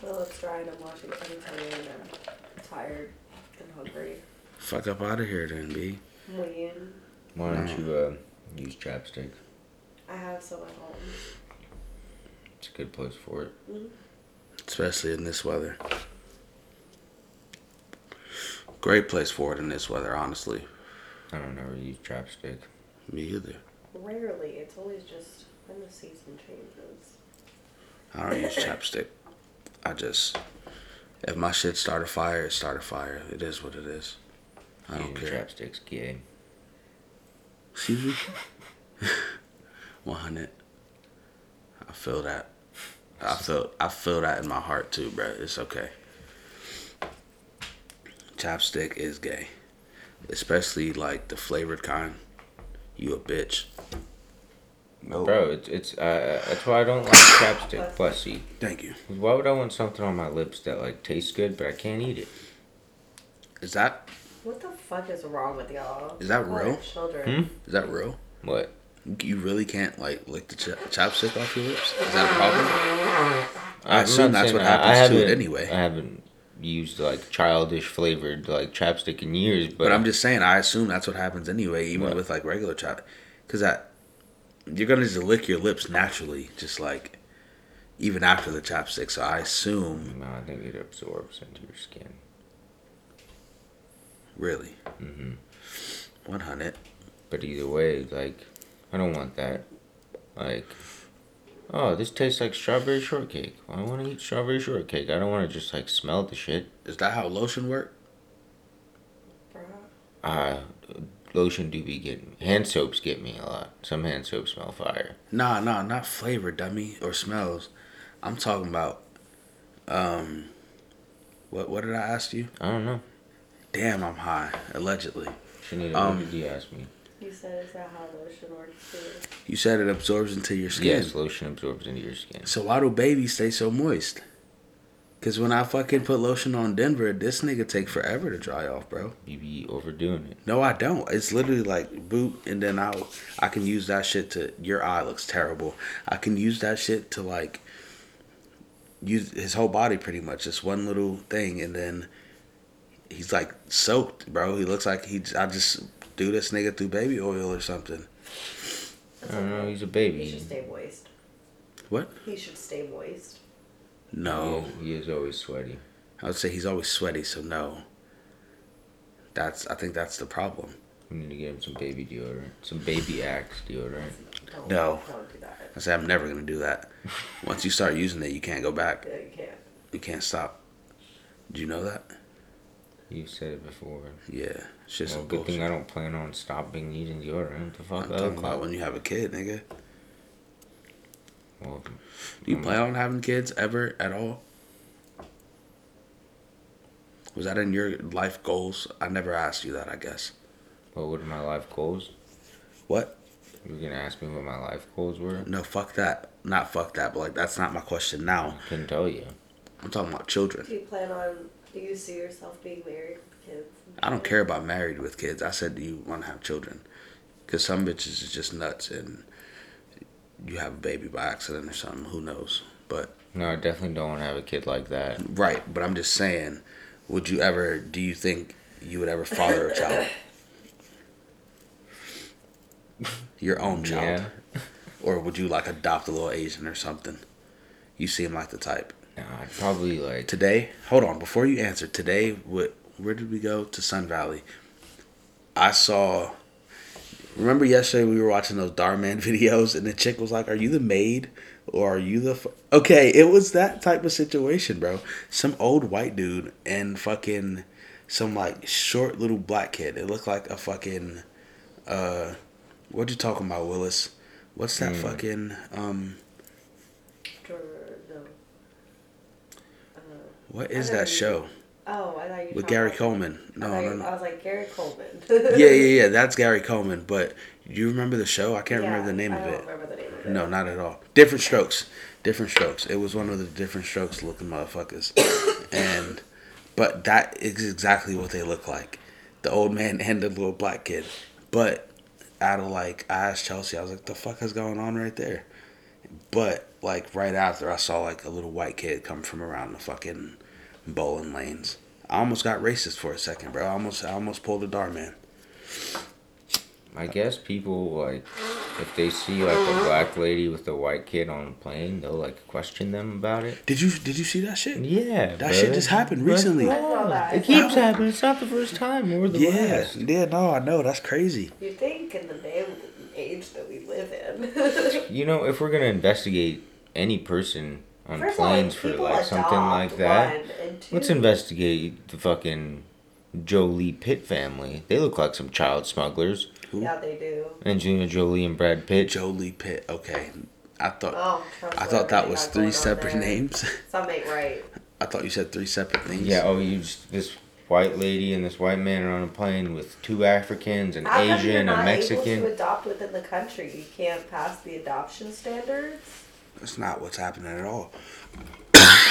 Well, it's dry and I'm watching everything and I'm tired and hungry. Fuck up out of here then, B. I'm. Why don't you uh, use chapstick? I have some at home. It's a good place for it. Mm-hmm. Especially in this weather. Great place for it in this weather, honestly. I don't ever use chapstick. Me either. Rarely. It's always just when the season changes. I don't use chapstick. I just if my shit start a fire, it start a fire. It is what it is. I don't Using care. Chapstick's gay. Excuse me. One hundred. I feel that. I feel I feel that in my heart too, bro. It's okay. Chapstick is gay, especially like the flavored kind. You a bitch. No, Bro, it's it's uh, that's why I don't like chapstick. Bless you. Thank you. Why would I want something on my lips that like tastes good but I can't eat it? Is that What the fuck is wrong with y'all? Is that Y'all real? Children. Hmm? is that real? What? You really can't like lick the ch- chapstick off your lips? Is that a problem? I assume that's what happens to it anyway. I haven't used like childish flavored like chapstick in years, but, But I'm just saying, I assume that's what happens anyway, even What? with like regular chap, because that you're gonna just lick your lips naturally, just like even after the chapstick. So I assume, no, I think it absorbs into your skin. really, Mm-hmm. one hundred. But either way, like, I don't want that. Like, oh, this tastes like strawberry shortcake. I want to eat strawberry shortcake. I don't want to just like smell the shit. Is that how lotion work? Uh, lotion do be getting. Hand soaps get me a lot. Some hand soaps smell fire. Nah, nah, not flavor, dummy, or smells. I'm talking about. Um, what what did I ask you? I don't know. Damn, I'm high. Allegedly, Shenita, Um, what did you ask me? You said is that how lotion works too? you said it absorbs into your skin. Yes, lotion absorbs into your skin. So why do babies stay so moist? Cause when I fucking put lotion on Denver, this nigga take forever to dry off, bro. You be overdoing it. No, I don't. It's literally like boot, and then I I can use that shit to. Your eye looks terrible. I can use that shit to like use his whole body pretty much. Just one little thing, and then he's like soaked, bro. He looks like he. I just do this nigga through baby oil or something. That's I don't know. He's a baby. He should stay moist. What? He should stay moist. No, He is, he is always sweaty. I would say he's always sweaty, so no. That's I think that's the problem. We need to get him some baby deodorant. Some baby axe deodorant. Don't, No. Don't do that. I say I'm never gonna do that. Once you start using it, you can't go back. Yeah, you can't. You can't stop. Do you know that? You said it before. Yeah, it's just Well, some good bullshit. thing I don't plan on stopping using deodorant. What the fuck? I'm I talking about when you have a kid, nigga. Well, Do you um, plan on having kids ever at all? Was that in your life goals? I never asked you that. I guess. What were my life goals? What? You were gonna ask me what my life goals were? No, fuck that. Not fuck that, but like that's not my question now. I couldn't tell you. I'm talking about children. Do you plan on? Do you see yourself being married with kids? I don't care about married with kids. I said, do you want to have children? Because some bitches is just nuts and you have a baby by accident or something. Who knows? But No, I definitely don't want to have a kid like that. right. But I'm just saying, would you ever? Do you think you would ever father a child? Your own child, Yeah. or would you like adopt a little Asian or something? You seem like the type. Nah, probably like. Today, hold on. Before you answer, today, what? Where did we go? To Sun Valley. I saw. Remember yesterday we were watching those Darman videos, and the chick was like, "Are you the maid, or are you the?" F-? Okay, it was that type of situation, bro. Some old white dude and fucking some like short little black kid. It looked like a fucking. uh What you talking about, Willis? What's that Hmm. fucking um? Or, no. Uh, What is that show oh, I thought you. were with Gary Coleman? No, thought no, no. I was like Gary Coleman. yeah, yeah, yeah. That's Gary Coleman. But you remember the show? I can't remember the name I of don't it. remember the name of it. No, not at all. Different Strokes. Different Strokes. It was one of the Different Strokes looking motherfuckers. and but that is exactly what they look like. The old man and the little black kid. But out of like I asked Chelsea, I was like, the fuck is going on right there? But like right after I saw like a little white kid come from around the fucking bowling lanes. I almost got racist for a second, bro. I almost I almost pulled a dar man. I guess people like if they see like a black lady with a white kid on a plane, they'll like question them about it. Did you did you see that shit? Yeah, That shit just happened What? recently. I saw that. I It keeps happening. It's not the first time or the Yeah, last. yeah, no, I know that's crazy. You think in the day age that we live in. You know, if we're gonna investigate any person on First of all, planes for like something like that, one, and two, let's investigate the fucking Jolie Pitt family. They look like some child smugglers. Yeah, they do. Angelina Jolie and Brad Pitt. Jolie Pitt. Okay, I thought Oh, trust I thought that was three separate names. Something ain't right. I thought you said three separate things. Yeah, oh, you just, this white lady and this white man are on a plane with two Africans, an How you're Asian, a not able Mexican. to adopt within the country? You can't pass the adoption standards. That's not what's happening at all.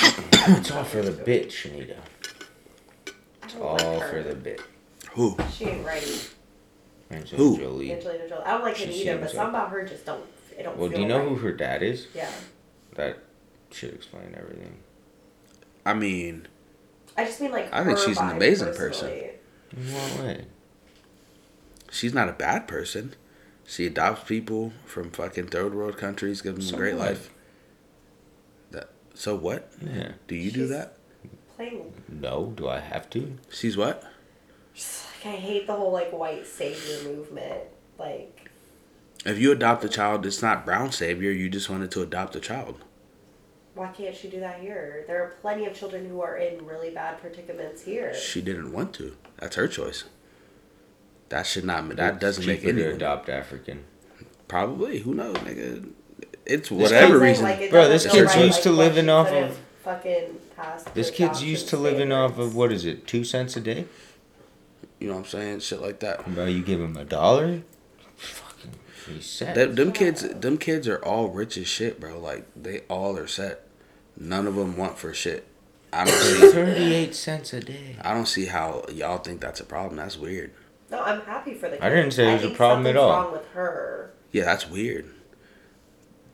It's all for the bit, Shenita. I It's all like for the bitch. Who? She ain't ready. Angelina Who? Jolie. Angelina Jolie. I don't like She it either, but like- something about her just don't. It don't Well, feel do you know right. who her dad is? Yeah. That should explain everything. I mean, I just mean like. I think her she's an amazing personally. In what way? she's not a bad person. She adopts people from fucking third world countries, gives them So a great life. That so what? Yeah. Do you do She's- that? Playing. No, do I have to? She's what? Just, like, I hate the whole like white savior movement. Like, If you adopt a child, it's not brown savior. You just wanted to adopt a child. why can't she do that here? There are plenty of children who are in really bad predicaments here. She didn't want to. That's her choice. That should not. That doesn't make Cheaper to any. adopt African. Probably. Who knows, nigga? It's whatever kid- reason. Like, it Bro, this kid's right, used like, to living off of- Fucking passed This kid's used to living off of what is it? Two cents a day? you know what I'm saying? Shit like that. Bro, you give him a dollar? Fucking, he's set. Them, them kids, them kids are all rich as shit, bro. Like they all are set. None of them want for shit. I don't see. Thirty-eight cents a day. I don't see how y'all think that's a problem. That's weird. No, I'm happy for the. I didn't say it was a problem at all. Wrong with her. Yeah, that's weird.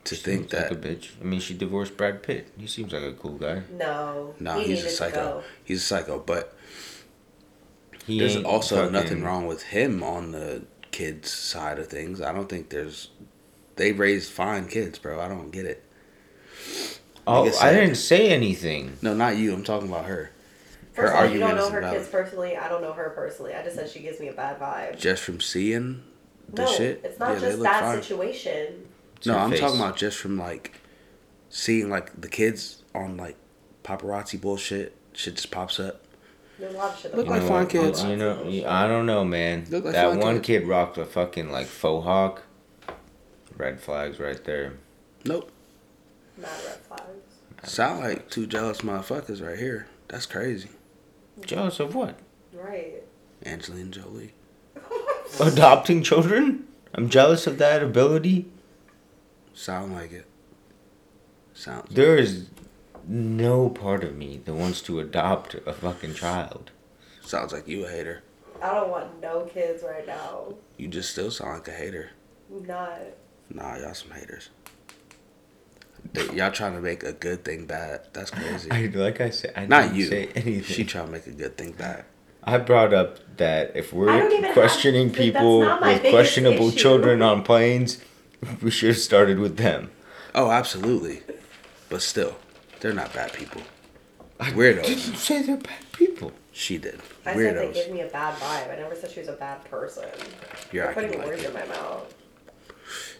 To She think seems like that a bitch. I mean, she divorced Brad Pitt. He seems like a cool guy. No. no, he he's a psycho. go. He's a psycho. But He there's also fucking- nothing wrong with him on the kids side of things. I don't think there's. They raised fine kids, bro. I don't get it. Oh, Nigga I said- didn't say anything. No, not you. I'm talking about her. Her First of all, you don't know her valid. kids personally. I don't know her personally. I just said she gives me a bad vibe. Just from seeing the no, shit. it's not yeah, just that fine. situation. It's No, her I'm face. talking about just from like seeing like the kids on like paparazzi bullshit. Shit just pops up. There's a lot of shit. Look like don't fine kids. You know, I don't know, man. Look like that one kids. kid rocked a fucking like faux hawk. Red flags right there. Nope. Mad red flags. Sound like two jealous motherfuckers right here. That's crazy. Jealous of what? Right. Angelina Jolie. Adopting children? I'm jealous of that ability. Sound like it. Sounds. There is no part of me that wants to adopt a fucking child. Sounds like you a hater. I don't want no kids right now. You just still sound like a hater. Not. Nah, y'all some haters. Y'all trying to make a good thing bad. That's crazy. I like I said, I Not didn't you. say anything. She trying to make a good thing bad. I brought up that if I don't even we're questioning that's people with questionable issue. children on planes, we should have started with them. Oh, absolutely. But still, they're not bad people. I Weirdos. didn't say they're bad people. She did. I said they Weirdos. give me a bad vibe. I never said she was a bad person. You're You're acting putting like words it. in my mouth.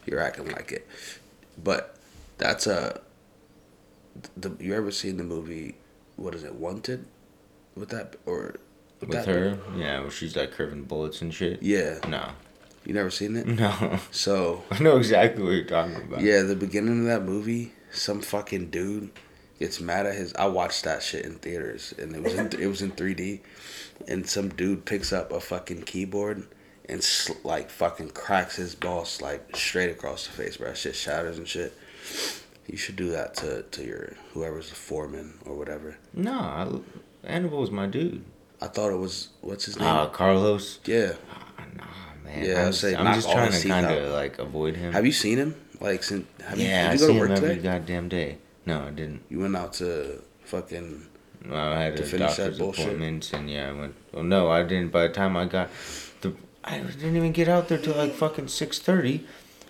You're acting like it. But that's a. The you ever seen the movie? What is it? Wanted, with that or With that- her, yeah, where she's like curving bullets and shit. Yeah, No, you never seen it. no, So I know exactly what you're talking about. yeah, the beginning of that movie, some fucking dude gets mad at his. I watched that shit in theaters, and it was in, it was in 3D, and some dude picks up a fucking keyboard and sl- like fucking cracks his boss like straight across the face, bro. That shit shatters and shit. You should do that to to your whoever's the foreman or whatever. No, I, Annabelle was my dude. I thought it was what's his name? Ah, Carlos. yeah. Ah, nah, man. Yeah, I'm, say I'm just trying to kind of like avoid him. Have you seen him? Like since have you, yeah, I did you see go to him work every today? goddamn day. No, I didn't. You went out to fucking No, I had To a finish that doctor's appointment, and yeah, I went. Well, no, I didn't. By the time I got, the I didn't even get out there till like fucking six thirty,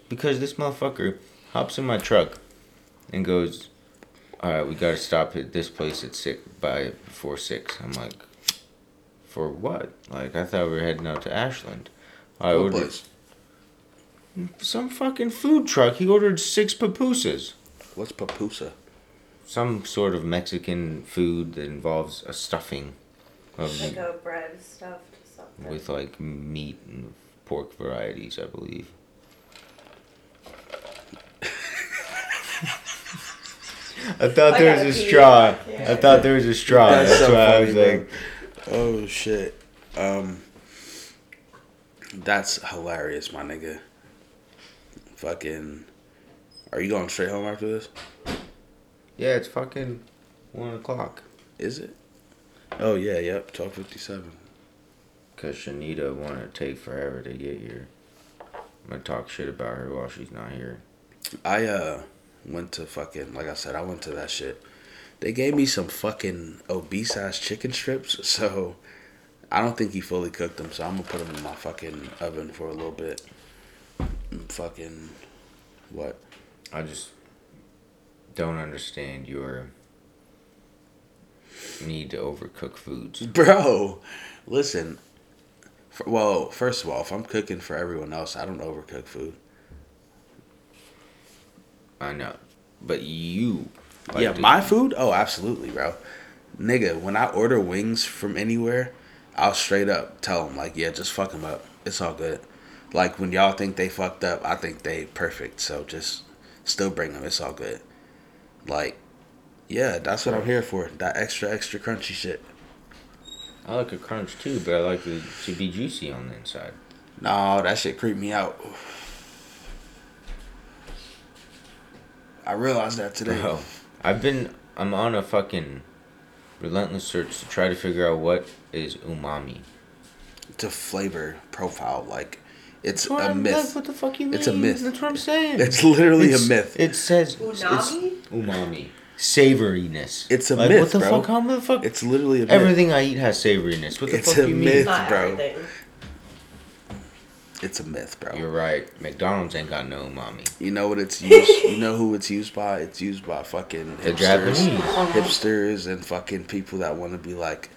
because this motherfucker hops in my truck, and goes, "All right, we gotta stop at this place at six by before six. I'm like, for what? Like I thought we were heading out to Ashland. I what ordered place? some fucking food truck. He ordered six pupusas. What's papusa? Some sort of Mexican food that involves a stuffing of Like a bread stuffed something. with like meat and pork varieties, I believe. I thought I there was a pee. straw. Yeah. I thought there was a straw. That's, so why I was funny, like, Oh shit. Um That's hilarious, my nigga. Fucking Are you going straight home after this? yeah, it's fucking one o'clock. Is it? Oh yeah, yep, twelve fifty seven. Cause Shenita wanted to take forever to get here. I'm gonna talk shit about her while she's not here. I uh went to fucking like I said, I went to that shit. They gave me some fucking obese ass chicken strips, so I don't think he fully cooked them, so I'm gonna put them in my fucking oven for a little bit. Fucking what? I just don't understand your need to overcook foods. Bro, listen. f well, first of all, if I'm cooking for everyone else, I don't overcook food. I know, but you. like yeah, my food? Oh, absolutely, bro. Nigga, when I order wings from anywhere, I'll straight up tell them, like, yeah, just fuck them up. It's all good. Like, when y'all think they fucked up, I think they perfect. So just still bring them. It's all good. Like, yeah, that's what I'm here for. That extra, extra crunchy shit. I like a crunch too, but I like it to be juicy on the inside. No, that shit creeped me out. I realized that today. Bro, I've been. I'm on a fucking relentless search to try to figure out what is umami. To flavor profile, like it's That's what a I'm- myth. that's what the fuck you mean? It's a myth. That's what I'm saying. It's literally It's- a myth. It says it's umami, savoriness. It's a like, myth, What the bro. fuck? How the fuck? It's literally a myth. Everything I eat has savoriness. What the It's fuck a you myth. mean? Not bro. Everything. It's a myth, bro. You're right. McDonald's ain't got no umami. You know what it's used? you know who it's used by? It's used by fucking The hipsters, Japanese. hipsters, and fucking people that want to be like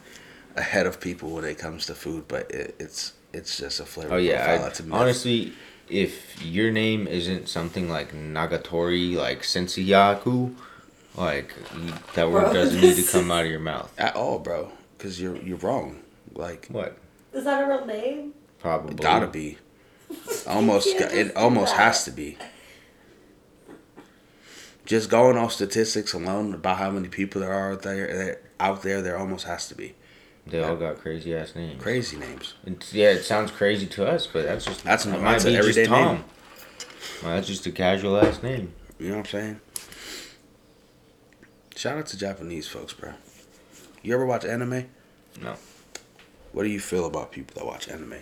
ahead of people when it comes to food. But it, it's it's just a flavor. Oh yeah. I, That's a myth. honestly, if your name isn't something like Nagatori, like Sensiyaku, like that word Bro, doesn't need to come out of your mouth. at all, bro, because you're you're wrong. Like What? Is that a real name? Probably. it gotta be. Almost, can't got- just it almost that. has to be. Just going off statistics alone about how many people there are out there, there out there, there almost has to be They all got crazy ass names. crazy names. It's, yeah, it sounds crazy to us, but that's just That's- that that's might an be just everyday Tom. name. Well, that's just a casual ass name. You know what I'm saying? Shout out to Japanese folks, bro. You ever watch anime? No. What do you feel about people that watch anime?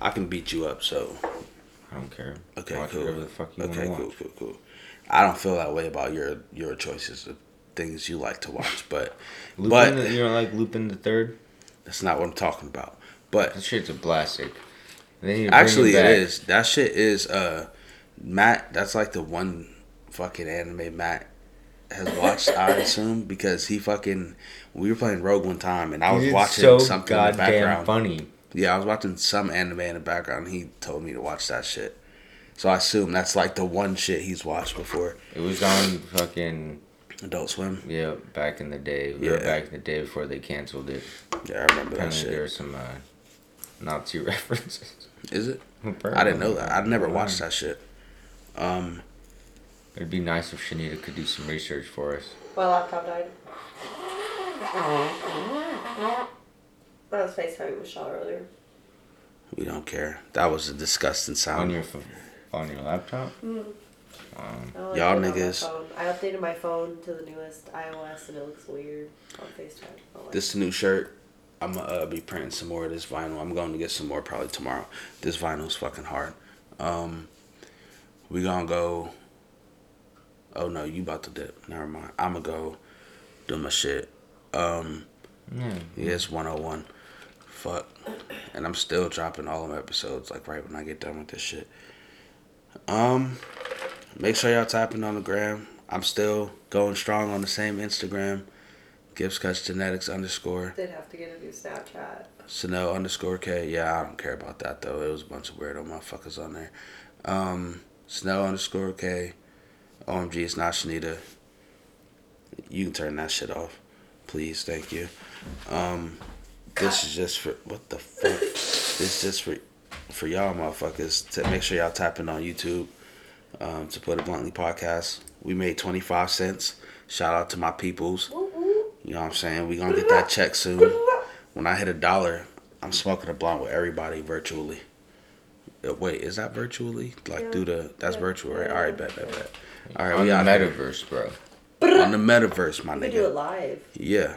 I can beat you up, so I don't care. okay, Watch cool. whatever the fuck you okay, cool, watch. cool, cool. I don't feel that way about your your choices of things you like to watch, but Lupin, But- the, you don't like Lupin the Third? that's not what I'm talking about. But That shit's a classic. They need to bring Actually, it back. That shit is uh, Matt. That's like the one fucking anime Matt has watched. I assume because he fucking we were playing Rogue one time and I was It's watching so something in the goddamn background. funny. Yeah, I was watching some anime in the background. He told me to watch that shit. So I assume that's like the one shit he's watched before It was on fucking Adult Swim. yeah back in the day. We Yeah. back in the day before they canceled it. Yeah, I remember that Apparently there shit. were some uh, Nazi references. Is it? I didn't know that. I'd never watched that shit. Um, It'd be nice if Shenita could do some research for us. My laptop died. I was FaceTiming Michelle earlier. we don't care. That was a disgusting sound. On your ph- on your laptop. I don't Y'all like on my niggas. phone. I updated my phone to the newest iOS and it looks weird on FaceTime. I don't like This new shirt. I'm gonna uh, be printing some more of this vinyl. I'm going to get some more probably tomorrow. This vinyl's fucking hard. Um, we gonna go. Oh no, you about to dip? Never mind. I'm gonna go do my shit. Um, Yeah. yeah, it's 101. Fuck. And I'm still dropping all of my episodes like right when I get done with this shit. Um, make sure y'all tapping on the gram. I'm still going strong on the same Instagram. Gibbs Kutz Genetics underscore. Did have to get a new Snapchat. Sanel underscore K. Yeah, I don't care about that though. It was a bunch of weirdo motherfuckers on there. Um, Sanel underscore K. OMG, it's not Shenita. You can turn that shit off. Please, thank you. Um, this is just for what the fuck? This is just for for y'all motherfuckers to make sure y'all tapping on YouTube. Um, to put it bluntly, podcast. We made twenty five cents. Shout out to my peoples. Woo woo. You know what I'm saying? We gonna get that check soon. When I hit a dollar, I'm smoking a blunt with everybody virtually. Uh, Wait, is that virtually? Like Yeah. through the that's Yeah. virtual, right? All right, bet, bet, bet. All right, we On we the out metaverse, bro. on the metaverse, my nigga. We do it nigga. live. Yeah,